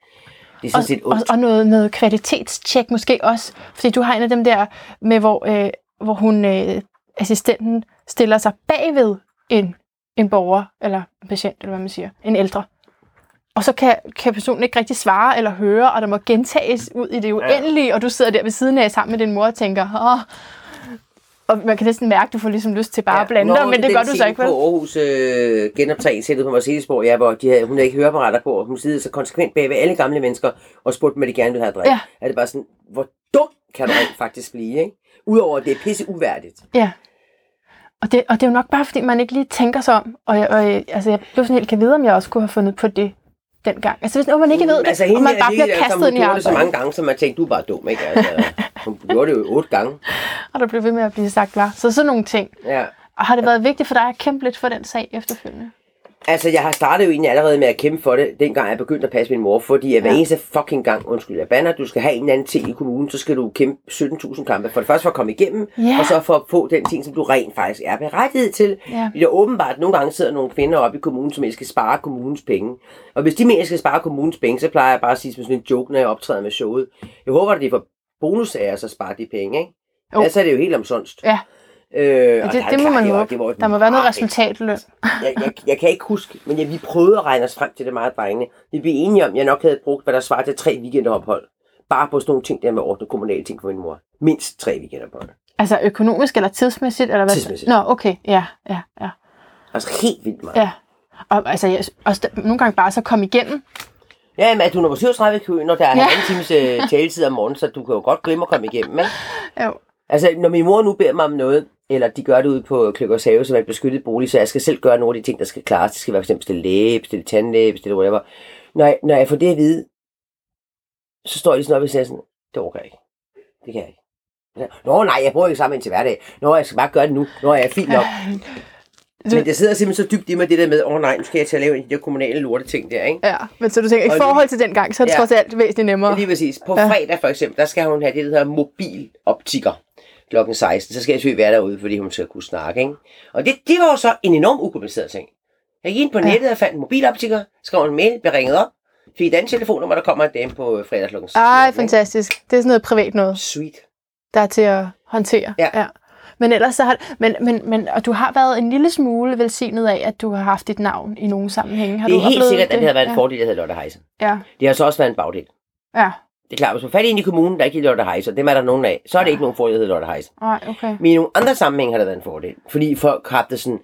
Det er sådan set og, og, ondt. og noget, noget kvalitetstjek måske også. Fordi du har en af dem der, med hvor, øh, hvor hun, øh, assistenten, stiller sig bagved en, en borger, eller en patient, eller hvad man siger, en ældre. Og så kan, kan personen ikke rigtig svare eller høre, og der må gentages ud i det uendelige, og du sidder der ved siden af sammen med din mor og tænker, Åh. og man kan næsten mærke, at du får ligesom lyst til bare at blande dig, men det gør du så ikke, vel? på Aarhus øh, genoptræningssættet på Mercedesborg, ja, hvor de havde, hun havde ikke høreapparater på, og hun sidder så konsekvent bag ved alle gamle mennesker og spurgte dem, hvad de gerne ville have at drikke. Ja. Er det bare sådan, hvor dum kan du faktisk blive, ikke? Udover at det er pisse uværdigt. Ja. Og det, og det er jo nok bare, fordi man ikke lige tænker sig om. Og, jeg, og altså, jeg blev sådan helt kan vide, om jeg også kunne have fundet på det dengang. Altså, hvis nu man ikke ved det, altså, og man bare det, bliver altså, kastet hun ind i gjorde det så arbejdet. mange gange, så man tænkte, du er bare dum, ikke? Altså, hun gjorde det jo otte gange. Og der blev ved med at blive sagt var. Så sådan nogle ting. Ja. Og har det været vigtigt for dig at kæmpe lidt for den sag efterfølgende? Altså, jeg har startet jo egentlig allerede med at kæmpe for det, dengang jeg begyndte at passe min mor, fordi at hver Ja. eneste fucking gang, undskyld, jeg banner, du skal have en eller anden ting i kommunen, så skal du kæmpe 17.000 kampe. For det første for at komme igennem, Ja. og så for at få den ting, som du rent faktisk er berettiget til. Ja. Fordi der åbenbart nogle gange sidder nogle kvinder oppe i kommunen, som ikke skal spare kommunens penge. Og hvis de mener, skal spare kommunens penge, så plejer jeg bare at sige som sådan en joke, når jeg optræder med showet. Jeg håber, at de får bonus af at så spare de penge, ikke? Jo. Ellers er det jo helt omsonst. Ja, Øh, ja det, er det må man det håbe. det var Der må være noget resultatløn. jeg, jeg, jeg kan ikke huske, men ja, vi prøvede at regne os frem til det meget, drengene. Vi blev enige om, at jeg nok havde brugt, hvad der svarer til tre weekendophold. Bare på sådan nogle ting, der med at ordne kommunale ting for min mor. Mindst tre weekendophold. Altså økonomisk eller tidsmæssigt? Eller hvad? Tidsmæssigt. Nå, okay. Ja, ja, ja. Altså helt vildt meget. ja. Og altså, jeg, også nogle gange bare så komme igennem. Ja, men at du er nummer 37 i køen, og der er Ja. halvanden times øh, taletid om morgenen, så du kan jo godt glemme at komme igennem. Ikke? Jo. Altså, når min mor nu beder mig om noget, eller de gør det ude på Kløkkers Have, som er et beskyttet bolig, så jeg skal selv gøre nogle af de ting, der skal klares. Det skal være for eksempel bestille læge, bestille tandlæge, bestille whatever. Når jeg, når jeg får det at vide, så står jeg lige sådan op siger sådan, det overgår jeg ikke. Det kan jeg ikke. Nå nej, jeg bruger ikke sammen til hverdag. Nå, jeg skal bare gøre det nu. Nå, jeg er fint nok. Men det sidder simpelthen så dybt i mig, det der med, åh oh, nej, nu skal jeg til at lave de der kommunale lorteting der, ikke? Ja, men så du tænker, i forhold til den gang, så er det Ja. trods alt væsentligt nemmere. Lige præcis. På Ja. fredag for eksempel, der skal hun have det, der hedder mobiloptiker klokken 16. Så skal jeg selvfølgelig være derude, fordi hun skal kunne snakke. Ikke? Og det, det var jo så en enorm ukompliceret ting. Jeg gik ind på nettet og fandt en mobiloptiker, skrev en mail, blev ringet op, fik et andet telefonnummer, der kommer en dame på fredag klokken 16. Ej, ikke? fantastisk. Det er sådan noget privat noget, Sweet. der er til at håndtere. Ja. ja. Men ellers så har, men, men, men, og du har været en lille smule velsignet af, at du har haft dit navn i nogle sammenhænge. Har Det er du helt sikkert, at det havde været en ja. fordel, at jeg havde Lotte Heise. Ja, Det har så også været en bagdel. ja. Det er klart, hvis man får fat i en i kommunen, der ikke hedder Lotte Heise, og dem er der nogen af, så er det ikke nogen fordel, at hedder Lotte Heise. Nej, okay. Men i nogle andre sammenhænge har det været en fordel. Fordi folk har det sådan,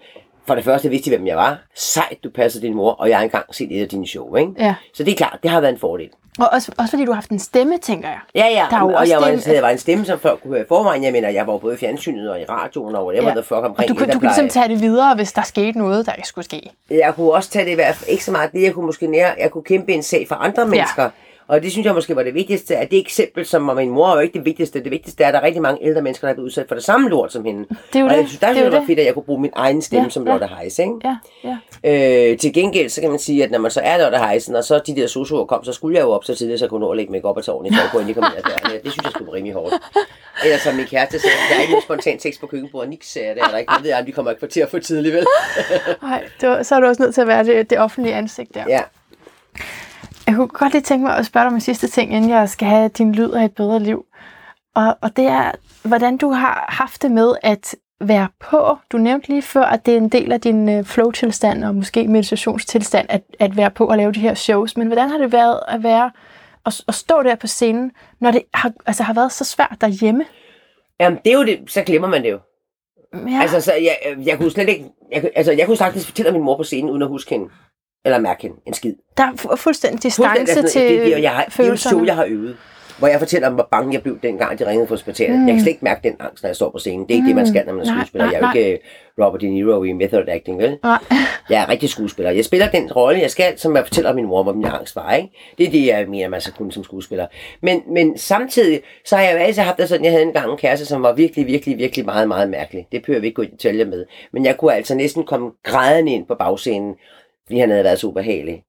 for det første vidste de, hvem jeg var. Sejt, du passer din mor, og jeg har engang set et af dine show, ikke? Ja. Så det er klart, det har været en fordel. Og også, også fordi du har haft en stemme, tænker jeg. Ja, ja, Der er og også jeg var, det... jeg var en stemme, som folk kunne høre i forvejen. Jeg mener, jeg var både i fjernsynet og i radioen og whatever Ja. ja. the fuck Og omkring du, kunne, du kunne ligesom tage det videre, hvis der skete noget, der ikke skulle ske. Jeg kunne også tage det i hvert fald ikke så meget det, jeg kunne måske nære, jeg kunne kæmpe en sag for andre mennesker. Og det synes jeg måske var det vigtigste, at det eksempel, som var min mor, var jo ikke det vigtigste. Det vigtigste er, at der er rigtig mange ældre mennesker, der er blevet udsat for det samme lort som hende. Det er jo og det. jeg synes, der det det var det. fedt, at jeg kunne bruge min egen stemme Ja, som ja. Lotte Heise, ikke? Ja, ja. Øh, til gengæld, så kan man sige, at når man så er Lotte Heisen, og så de der sosuer kom, så skulle jeg jo op så tidligt, så jeg kunne nå at lægge mig op og tage ordentligt tøj på, inden de kom ind ad døren. Ja, Det synes jeg skulle rimelig hårdt. Ellers som min kæreste sagde, der er ikke nogen spontan tekst på køkkenbordet. Niks sagde det er der ikke. Jeg ved, at de kommer et kvarter for tidligt, vel? Ej, det var, så er du også nødt til at være det, det offentlige ansigt der. Ja. Jeg kunne godt lige tænke mig at spørge dig om en sidste ting, inden jeg skal have din lyd af et bedre liv. Og, og det er, hvordan du har haft det med at være på. Du nævnte lige før, at det er en del af din øh, flow-tilstand og måske meditationstilstand at, at være på og lave de her shows. Men hvordan har det været at være at, at stå der på scenen, når det har, altså, har været så svært derhjemme? Jamen, det er jo det, så glemmer man det jo. Ja, Altså, så jeg, jeg kunne slet ikke, jeg, altså, jeg kunne sagtens fortælle min mor på scenen, uden at huske hende. Eller mærke hende en skid. Der er fu- fuldstændig distance Fuldstændig sådan, til det, det, jeg har, det er jo show, jeg har øvet. Hvor jeg fortæller om, hvor bange jeg blev dengang, de ringede på hospitalet. Mm. Jeg kan slet ikke mærke den angst, når jeg står på scenen. Det er ikke mm. det, man skal, når man er Nej, skuespiller. nej, Jeg er jo ikke øh, Robert De Niro i Method Acting, vel? Nej. Jeg er rigtig skuespiller. Jeg spiller den rolle, jeg skal, som jeg fortæller min mor, hvor min angst var. Ikke? Det er det, jeg mener, man skal kunne som skuespiller. Men, men samtidig, så har jeg jo altid haft det sådan, jeg havde engang en kæreste, som var virkelig, virkelig, virkelig meget, meget mærkelig. Det behøver vi ikke gå i detaljer med. Men jeg kunne altså næsten komme grædende ind på bagscenen, fordi han havde været så ubehagelig.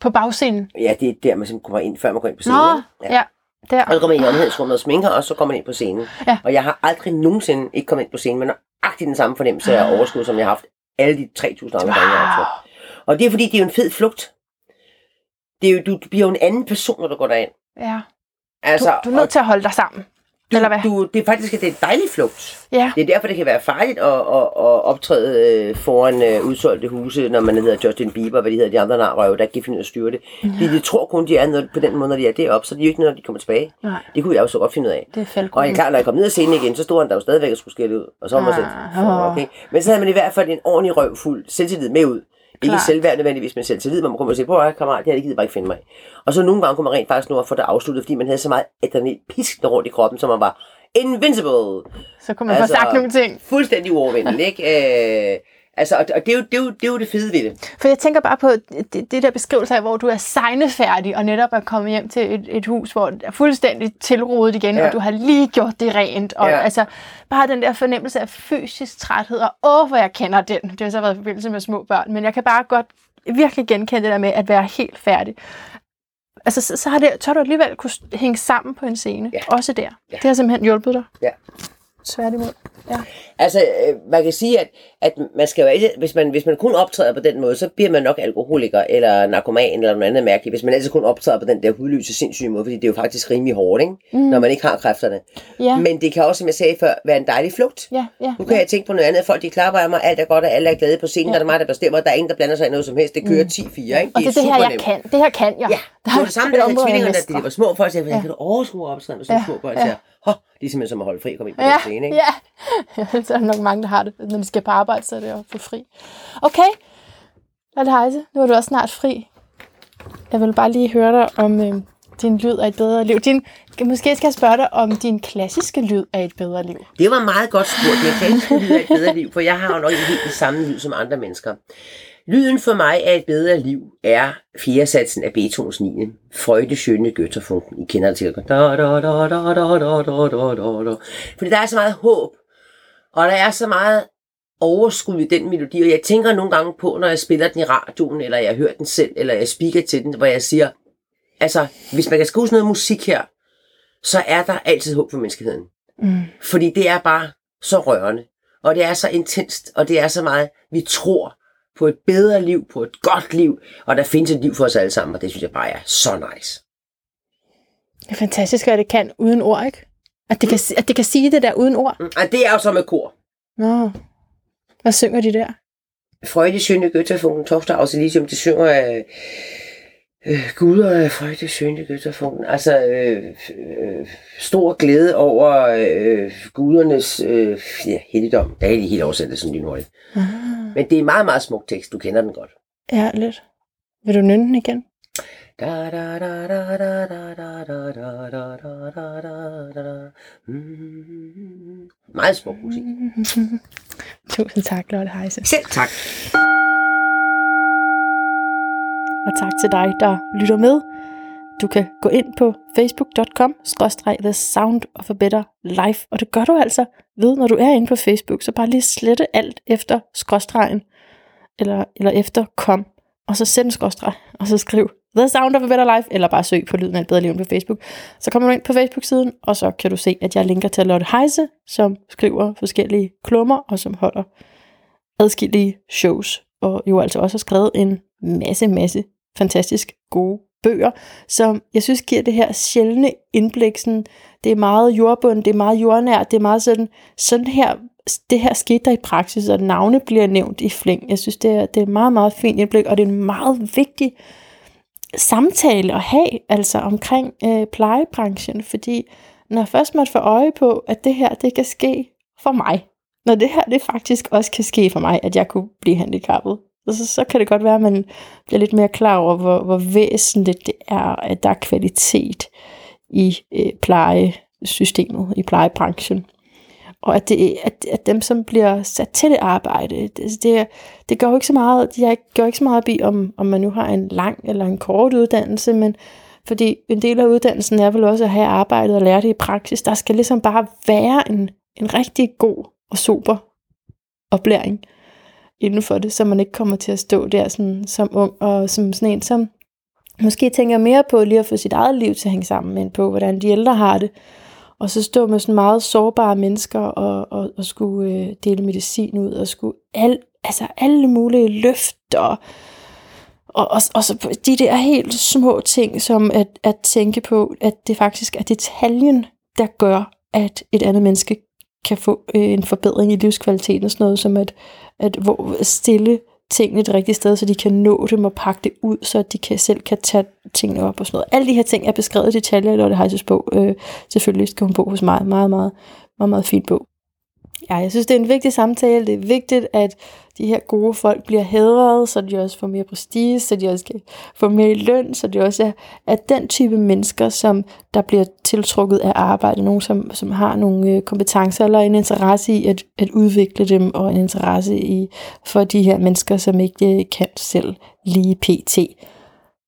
På bagscenen. Ja, det er der, man simpelthen kommer ind, før man går ind på scenen. Nå, ikke? ja. Der. Og så kommer man ind i omhedsrummet og sminker, og så kommer man ind på scenen. Ja. Og jeg har aldrig nogensinde ikke kommet ind på scenen, men nøjagtigt den samme fornemmelse af overskud, som jeg har haft alle de 3.000 andre gange, jeg har. Og det er fordi, det er jo en fed flugt. Det er jo, du, bliver jo en anden person, når du går derind. Ja. Altså, Du, du er nødt til at holde dig sammen. Du, eller hvad? Du, det er faktisk det er en dejlig flugt. Ja. Det er derfor, det kan være farligt at, at, at optræde øh, foran øh, udsolgte huse, når man hedder Justin Bieber, hvad de hedder, de andre narrøve, der ikke kan finde ud af at styre det. Mhm. Fordi de tror kun, de er noget på den måde, når de er deroppe, så de er jo ikke når de kommer tilbage. Nej, Det kunne jeg jo så godt finde ud af. det er Og fældgruppen. jeg klar, når jeg kom ned af scenen igen, så stod han der jo stadigvæk og skulle skælde ud. Og så var man Ah, sådan, åh. okay. Men så havde man i hvert fald en ordentlig røvfuld selvtillid med ud. Ikke Klart. selvværd nødvendigvis, men selvtillid. Man kunne sige, på at kammerat, det her det gider bare ikke finde mig. i." Og så nogle gange kunne man rent faktisk nå at få det afsluttet, fordi man havde så meget adrenalin piskende rundt i kroppen, så man var invincible. Så kunne man få Altså- sagt nogle ting. Fuldstændig uovervindelig, ikke? Øh, altså, og, og det, er jo, det, er jo, det er jo det fede ved det. For jeg tænker bare på det, det der beskrivelse af, hvor du er signefærdig, og netop er kommet hjem til et, et hus, hvor det er fuldstændig tilrodet igen, ja. Og du har lige gjort det rent. Og Ja. altså, bare den der fornemmelse af fysisk træthed, og åh, hvor jeg kender den. Det har så været i forbindelse med små børn, men jeg kan bare godt virkelig genkende det der med at være helt færdig. Altså, så, så, har, det, har du alligevel kunne hænge sammen på en scene. Ja. Også der. Ja. Det har simpelthen hjulpet dig. Ja. Tværtimod. Ja. Altså, øh, man kan sige, at, at man skal jo ikke, hvis man, hvis man kun optræder på den måde, så bliver man nok alkoholiker eller narkoman eller noget andet mærkeligt. Hvis man altid kun optræder på den der hudløse sindssyge måde, fordi det er jo faktisk rimelig hårdt, ikke? Mm. når man ikke har kræfterne. Ja. Men det kan også, som jeg sagde før, være en dejlig flugt. Ja, ja. Nu kan jeg tænke på noget andet. Folk de klapper af mig, alt er godt, og alle er glade på scenen, ja. Ja. der er mig, der bestemmer, der er ingen, der blander sig i noget som helst. Det kører 10-4, ikke? Og det er det her, jeg nemt. kan. Det her kan jeg. Ja, det var det samme, der havde jeg tvillingerne, da de var små folk, sagde, Ja. ja. kan du overskue optræde med sådan Ja, små børn? ja. Ja. Det er simpelthen som at holde fri og komme ind på Ja, den scene, ikke? ja. ja. Så er der nok mange, der har det. Når de skal på arbejde, så er det at få fri. Okay, Lotte hejse. nu er du også snart fri. Jeg vil bare lige høre dig om øh, din lyd af et bedre liv. Din, måske skal jeg spørge dig om din klassiske lyd af et bedre liv. Det var meget godt spurgt. Min kan lyd af et bedre liv, for jeg har jo nok ikke helt det samme lyd som andre mennesker. Lyden for mig af et bedre liv er fjerdesatsen af Beethovens 9. Freude skønne Götterfunken. I kender det sikkert. Da, da, da, da, da, da, da, da, da, da. Fordi der er så meget håb, og der er så meget overskud i den melodi, og jeg tænker nogle gange på, når jeg spiller den i radioen, eller jeg hører den selv, eller jeg speaker til den, hvor jeg siger, altså, hvis man kan skrive sådan noget musik her, så er der altid håb for menneskeheden. Mm. Fordi det er bare så rørende, og det er så intenst, og det er så meget, vi tror på et bedre liv, på et godt liv, og der findes et liv for os alle sammen, og det synes jeg bare er så nice. Det er fantastisk, hvad det kan uden ord, ikke? At det, kan, at det kan sige det der uden ord. Mm, Og det er jo så med kor. Nå. Hvad synger de der? Freude schöne Götterfunken, Tochter aus Elysium, det synger af øh, Gud og Freude schöne Götterfunken. Altså øh, øh, stor glæde over øh, gudernes øh, ja, helligdom. Der er ikke helt oversat det sådan lige hurtigt. Ah. Men det er en meget, meget smuk tekst. Du kender den godt. Ja, lidt. Vil du nynne den igen? Da da da da da da da da da da da da da da da. Mm. Meget smuk musik. Tusind tak, Lotte Heise. Selv tak. Og tak til dig, der lytter med. Du kan gå ind på facebook.com The Sound of a Better Life. Og det gør du altså ved, når du er inde på Facebook. Så bare lige slette alt efter skråstregen. Eller, eller efter kom. Og så send en skråstreg. Og så skriv The Sound of a Better Life. Eller bare søg på Lyden af et bedre liv på Facebook. Så kommer du ind på Facebook-siden. Og så kan du se, at jeg linker til Lotte Heise. Som skriver forskellige klummer. Og som holder adskillige shows. Og jo altså også har skrevet en masse, masse fantastisk gode bøger, som jeg synes giver det her sjældne indblik. Sådan, det er meget jordbund, det er meget jordnært, det er meget sådan, sådan her, det her skete der i praksis, og navne bliver nævnt i flæng. Jeg synes, det er, det er et meget, meget fint indblik, og det er en meget vigtig samtale at have, altså omkring øh, plejebranchen, fordi når først man får øje på, at det her, det kan ske for mig, når det her, det faktisk også kan ske for mig, at jeg kunne blive handicappet, så, så kan det godt være, at man bliver lidt mere klar over, hvor, hvor væsentligt det er, at der er kvalitet i øh, plejesystemet, i plejebranchen. Og at, det, at, at dem, som bliver sat til det arbejde, det, altså det, det gør jo ikke så meget, de gør ikke så meget op i, om, om man nu har en lang eller en kort uddannelse, men fordi en del af uddannelsen er vel også at have arbejdet og lære det i praksis. Der skal ligesom bare være en, en rigtig god og super oplæring inden for det, så man ikke kommer til at stå der sådan, som ung og som sådan en, som måske tænker mere på lige at få sit eget liv til at hænge sammen, end på, hvordan de ældre har det. Og så stå med sådan meget sårbare mennesker og, og, og skulle øh, dele medicin ud, og skulle al, altså alle mulige løfter, og, og, og så de der helt små ting, som at, at tænke på, at det faktisk er detaljen, der gør, at et andet menneske kan få øh, en forbedring i livskvaliteten og sådan noget, som at, at hvor, stille tingene det rigtige sted, så de kan nå dem og pakke det ud, så de kan, selv kan tage tingene op og sådan noget. Alle de her ting er beskrevet i detaljer i Lotte Heises bog. Øh, selvfølgelig skal hun bo hos mig. Meget, meget, meget, meget fin bog. Ja, jeg synes, det er en vigtig samtale. Det er vigtigt, at de her gode folk bliver hedret, så de også får mere prestige, så de også kan få mere løn, så de også er, er den type mennesker, som der bliver tiltrukket af arbejde. Nogen, som, som har nogle øh, kompetencer eller en interesse i at, at udvikle dem, og en interesse i for de her mennesker, som ikke øh, kan selv lige pt.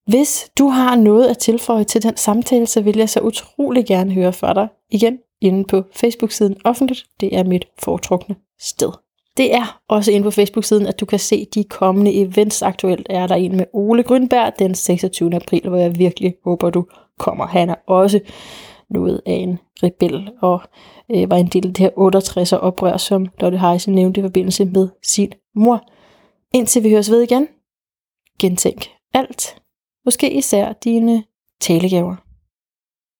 Hvis du har noget at tilføje til den samtale, så vil jeg så utrolig gerne høre fra dig. Igen, inde på Facebook-siden offentligt. Det er mit foretrukne sted. Det er også inde på Facebook-siden, at du kan se de kommende events. Aktuelt er der en med Ole Grønberg den 26. april, hvor jeg virkelig håber, du kommer. Han er også noget af en rebel og øh, var en del af det her 68'er oprør, som Lotte Heise nævnte i forbindelse med sin mor. Indtil vi høres ved igen, gentænk alt. Måske især dine talegaver.